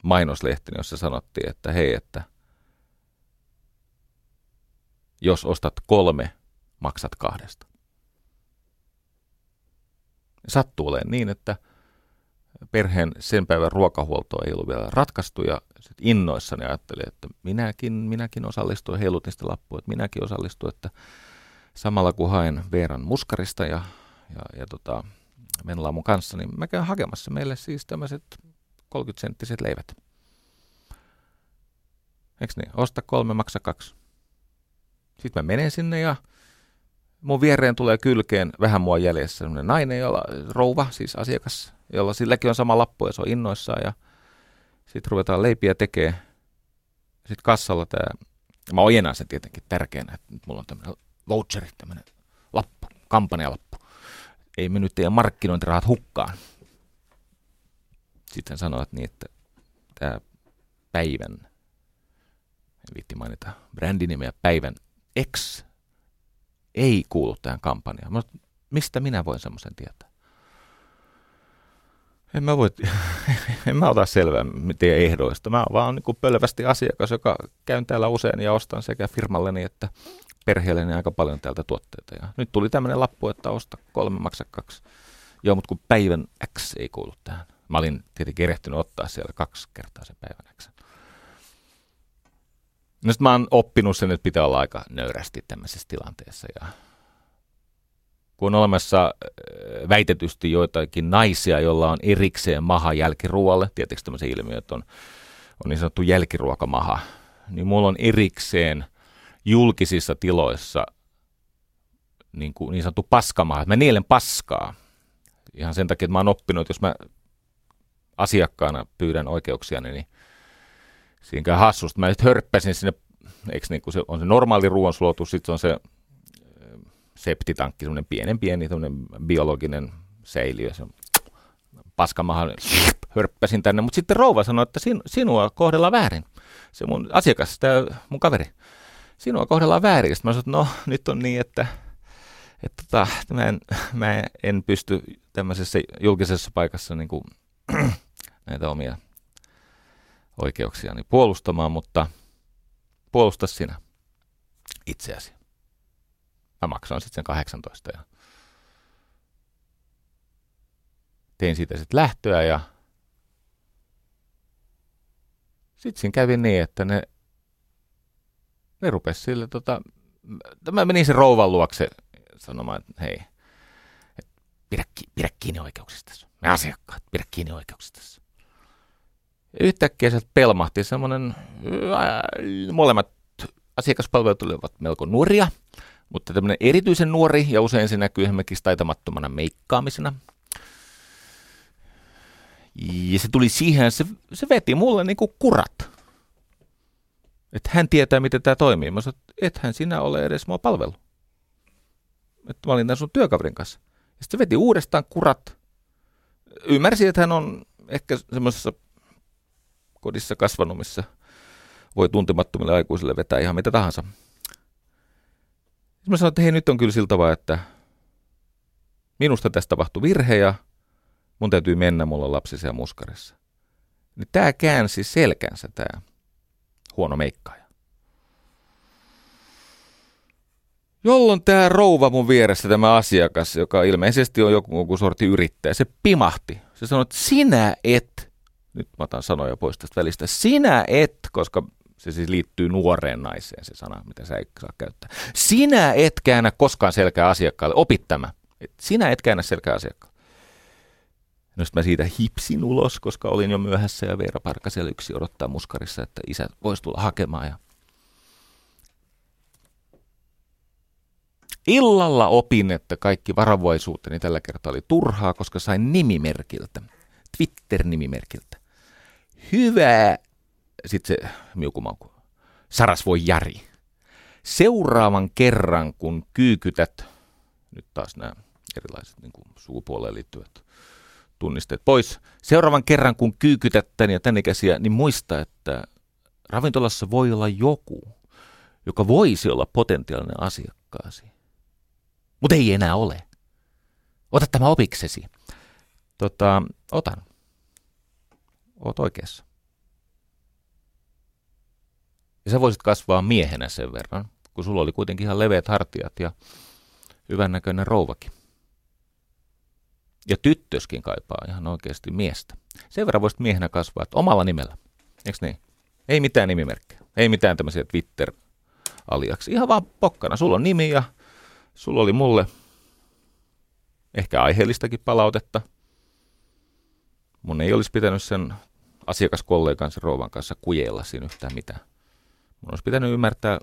mainoslehti, jossa sanottiin, että hei, että jos ostat kolme, maksat kahdesta. Sattuu olemaan niin, että perheen sen päivän ruokahuolto ei ollut vielä ratkaistu ja sit innoissani ajattelin, että minäkin, minäkin osallistuin, heilut niistä lappuja, että minäkin osallistuin, että samalla kun haen Veeran muskarista ja, ja, ja tota, Menlaa mun kanssa, niin mä käyn hakemassa meille siis tämmöiset 30-senttiset leivät. Eiks niin? Osta kolme, maksa kaksi. Sitten mä menen sinne ja mun viereen tulee kylkeen vähän mua jäljessä sellainen nainen, jolla, rouva, siis asiakas, jolla silläkin on sama lappu ja se on innoissaan ja sitten ruvetaan leipiä tekee. Sitten kassalla tämä, mä ojennan sen tietenkin tärkeänä, että nyt mulla on tämmöinen voucheri, tämmöinen lappu, kampanjalappu. Ei me nyt teidän markkinointirahat hukkaan. Sitten sanoit niin, että tämä päivän, en viitti mainita brändinimeä, päivän X ei kuulu tähän kampanjaan. Mistä minä voin semmoisen tietää? En mä, voi, en mä ota selvää teidän ehdoista. Mä oon vaan niin pölvästi asiakas, joka käyn täällä usein ja ostan sekä firmalleni että perheelleni aika paljon täältä tuotteita. Ja nyt tuli tämmöinen lappu, että osta kolme, maksa kaksi. Joo, mutta kun päivän X ei kuulu tähän. Mä olin tietenkin erehtynyt ottaa siellä kaksi kertaa sen päivän X. No mä oon oppinut sen, että pitää olla aika nöyrästi tämmöisessä tilanteessa. Ja kun on olemassa äh, väitetysti joitakin naisia, joilla on erikseen maha jälkiruoalle, tietysti tämmöisen ilmiö, että on, on niin sanottu jälkiruokamaha, niin mulla on erikseen julkisissa tiloissa niin, kuin, niin sanottu paskamaha, mä nielen paskaa. Ihan sen takia, että mä oon oppinut, että jos mä asiakkaana pyydän oikeuksia, niin siinä hassusta. Mä nyt hörppäsin sinne, eikö niin kuin se on se normaali ruoansulatus, sitten on se septitankki, semmoinen pienen pieni biologinen säiliö, se paskamaha, hörppäsin tänne, mutta sitten rouva sanoi, että sin, sinua kohdellaan väärin. Se mun asiakas, tämä mun kaveri, sinua kohdellaan väärin. Sitten mä sanoin, että no nyt on niin, että, että tota, mä, en, mä en pysty tämmöisessä julkisessa paikassa niin kuin, näitä omia oikeuksiani puolustamaan, mutta puolusta sinä itseäsi. Mä maksoin sitten sen 18 ja tein siitä sitten lähtöä ja sitten siinä kävi niin, että ne, ne rupesi sille, tota, mä menin sen rouvan luokse sanomaan, että hei, et pidä, pidä kiinni oikeuksista. Me asiakkaat, pidä kiinni oikeuksista. Ja yhtäkkiä sieltä pelmahti semmoinen, molemmat asiakaspalvelut olivat melko nuoria, mutta tämmöinen erityisen nuori, ja usein se näkyy esimerkiksi taitamattomana meikkaamisena. Ja se tuli siihen, se, se veti mulle niinku kurat. Että hän tietää, miten tämä toimii. Mä sanoin, että hän sinä ole edes mua palvelu. Että mä olin tämän sun työkaverin kanssa. Ja sitten se veti uudestaan kurat. Ymmärsi, että hän on ehkä semmoisessa kodissa kasvanut, missä voi tuntemattomille aikuisille vetää ihan mitä tahansa. Mä sanoin, että hei nyt on kyllä siltä että minusta tästä tapahtui virhe ja mun täytyy mennä, mulla on lapsi siellä muskarissa. Niin tämä käänsi selkänsä, tämä huono meikkaaja. Jolloin tämä rouva mun vieressä, tämä asiakas, joka ilmeisesti on joku, joku sorti yrittäjä, se pimahti. Se sanoi, että sinä et, nyt mä otan sanoja pois tästä välistä, sinä et, koska se siis liittyy nuoreen naiseen, se sana, mitä sä et saa käyttää. Sinä et käännä koskaan selkää asiakkaalle. Opit tämä. Et sinä et käännä selkää asiakkaalle. No mä siitä hipsin ulos, koska olin jo myöhässä ja Veera Parkasella yksi odottaa muskarissa, että isä voisi tulla hakemaan. Ja... Illalla opin, että kaikki varovaisuuteni tällä kertaa oli turhaa, koska sain nimimerkiltä, Twitter-nimimerkiltä. Hyvää sitten se miukumauku. voi Jari. Seuraavan kerran, kun kyykytät, nyt taas nämä erilaiset niin kuin sukupuoleen liittyvät tunnisteet pois. Seuraavan kerran, kun kyykytät tän ja tän ikäisiä, niin muista, että ravintolassa voi olla joku, joka voisi olla potentiaalinen asiakkaasi. Mutta ei enää ole. Ota tämä opiksesi. Tota, otan. Oot oikeassa. Ja sä voisit kasvaa miehenä sen verran, kun sulla oli kuitenkin ihan leveät hartiat ja hyvännäköinen rouvakin. Ja tyttöskin kaipaa ihan oikeasti miestä. Sen verran voisit miehenä kasvaa, että omalla nimellä. Eikö niin? Ei mitään nimimerkkejä. Ei mitään tämmöisiä Twitter-aliaksi. Ihan vaan pokkana. Sulla on nimi ja sulla oli mulle ehkä aiheellistakin palautetta. Mun ei olisi pitänyt sen asiakaskollegan sen rouvan kanssa kujeilla siinä yhtään mitään. Mun olisi pitänyt ymmärtää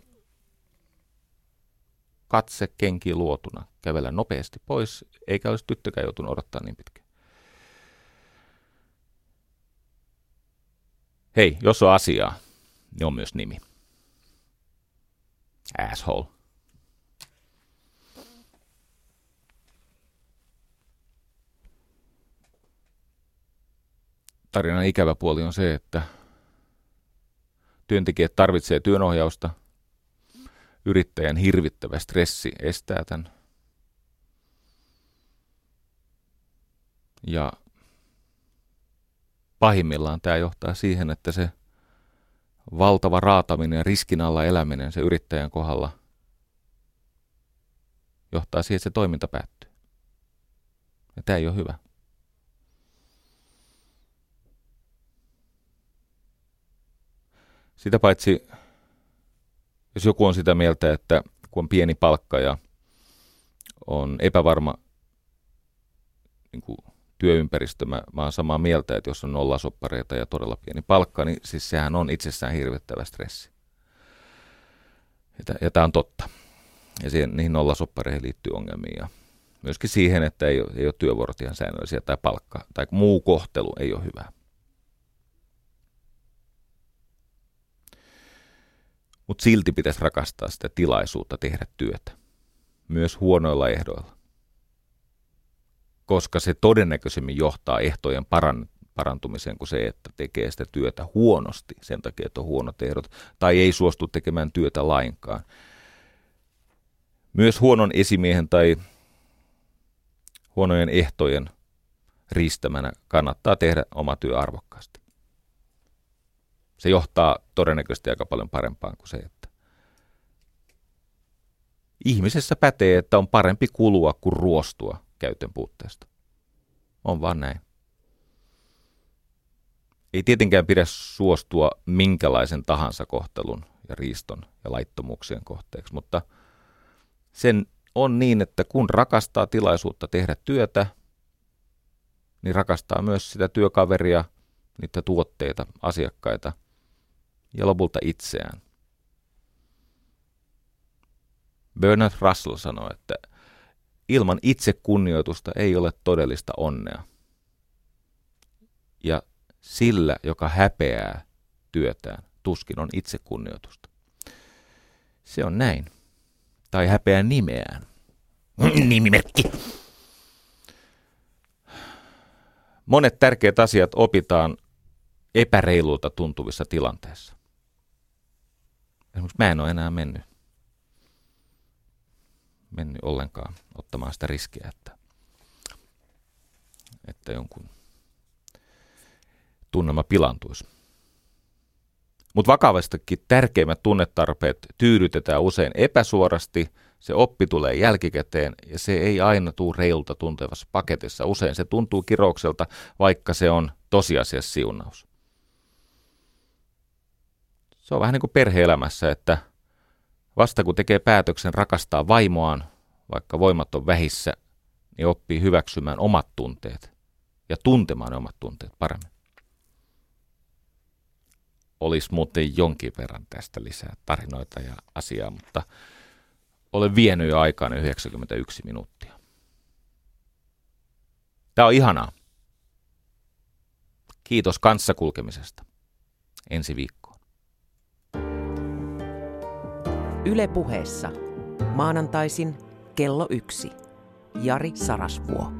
katse kenkiin luotuna, kävellä nopeasti pois, eikä olisi tyttökään joutunut odottaa niin pitkään. Hei, jos on asiaa, niin on myös nimi. Asshole. Tarinan ikävä puoli on se, että työntekijät tarvitsee työnohjausta. Yrittäjän hirvittävä stressi estää tämän. Ja pahimmillaan tämä johtaa siihen, että se valtava raataminen ja riskin alla eläminen se yrittäjän kohdalla johtaa siihen, että se toiminta päättyy. Ja tämä ei ole hyvä. Sitä paitsi, jos joku on sitä mieltä, että kun on pieni palkka ja on epävarma niin kuin työympäristö, mä, mä oon samaa mieltä, että jos on nollasoppareita ja todella pieni palkka, niin siis sehän on itsessään hirvittävä stressi. Ja, ja tämä on totta. Ja siihen, niihin nollasoppareihin liittyy ongelmia. Ja myöskin siihen, että ei ole, ei ole työvuorot ihan säännöllisiä tai palkka tai muu kohtelu ei ole hyvä. Mutta silti pitäisi rakastaa sitä tilaisuutta tehdä työtä, myös huonoilla ehdoilla. Koska se todennäköisemmin johtaa ehtojen paran, parantumiseen kuin se, että tekee sitä työtä huonosti sen takia, että on huonot ehdot, tai ei suostu tekemään työtä lainkaan. Myös huonon esimiehen tai huonojen ehtojen riistämänä kannattaa tehdä oma työ arvokkaasti se johtaa todennäköisesti aika paljon parempaan kuin se, että ihmisessä pätee, että on parempi kulua kuin ruostua käytön puutteesta. On vaan näin. Ei tietenkään pidä suostua minkälaisen tahansa kohtelun ja riiston ja laittomuuksien kohteeksi, mutta sen on niin, että kun rakastaa tilaisuutta tehdä työtä, niin rakastaa myös sitä työkaveria, niitä tuotteita, asiakkaita – ja lopulta itseään. Bernard Russell sanoi, että ilman itsekunnioitusta ei ole todellista onnea. Ja sillä, joka häpeää työtään, tuskin on itsekunnioitusta. Se on näin. Tai häpeää nimeään. Nimimerkki. Monet tärkeät asiat opitaan epäreilulta tuntuvissa tilanteissa. Esimerkiksi mä en ole enää mennyt, mennyt ollenkaan ottamaan sitä riskiä, että, että jonkun tunnelma pilantuisi. Mutta vakavastikin tärkeimmät tunnetarpeet tyydytetään usein epäsuorasti, se oppi tulee jälkikäteen ja se ei aina tule reilta tuntevassa paketissa. Usein se tuntuu kiroukselta, vaikka se on tosiasiassa siunaus. Se on vähän niin kuin perheelämässä, että vasta kun tekee päätöksen rakastaa vaimoaan, vaikka voimat on vähissä, niin oppii hyväksymään omat tunteet ja tuntemaan omat tunteet paremmin. Olisi muuten jonkin verran tästä lisää tarinoita ja asiaa, mutta olen vienyt jo aikaan 91 minuuttia. Tämä on ihanaa. Kiitos kanssakulkemisesta. Ensi viikko. Yle puheessa. Maanantaisin kello yksi. Jari Sarasvuo.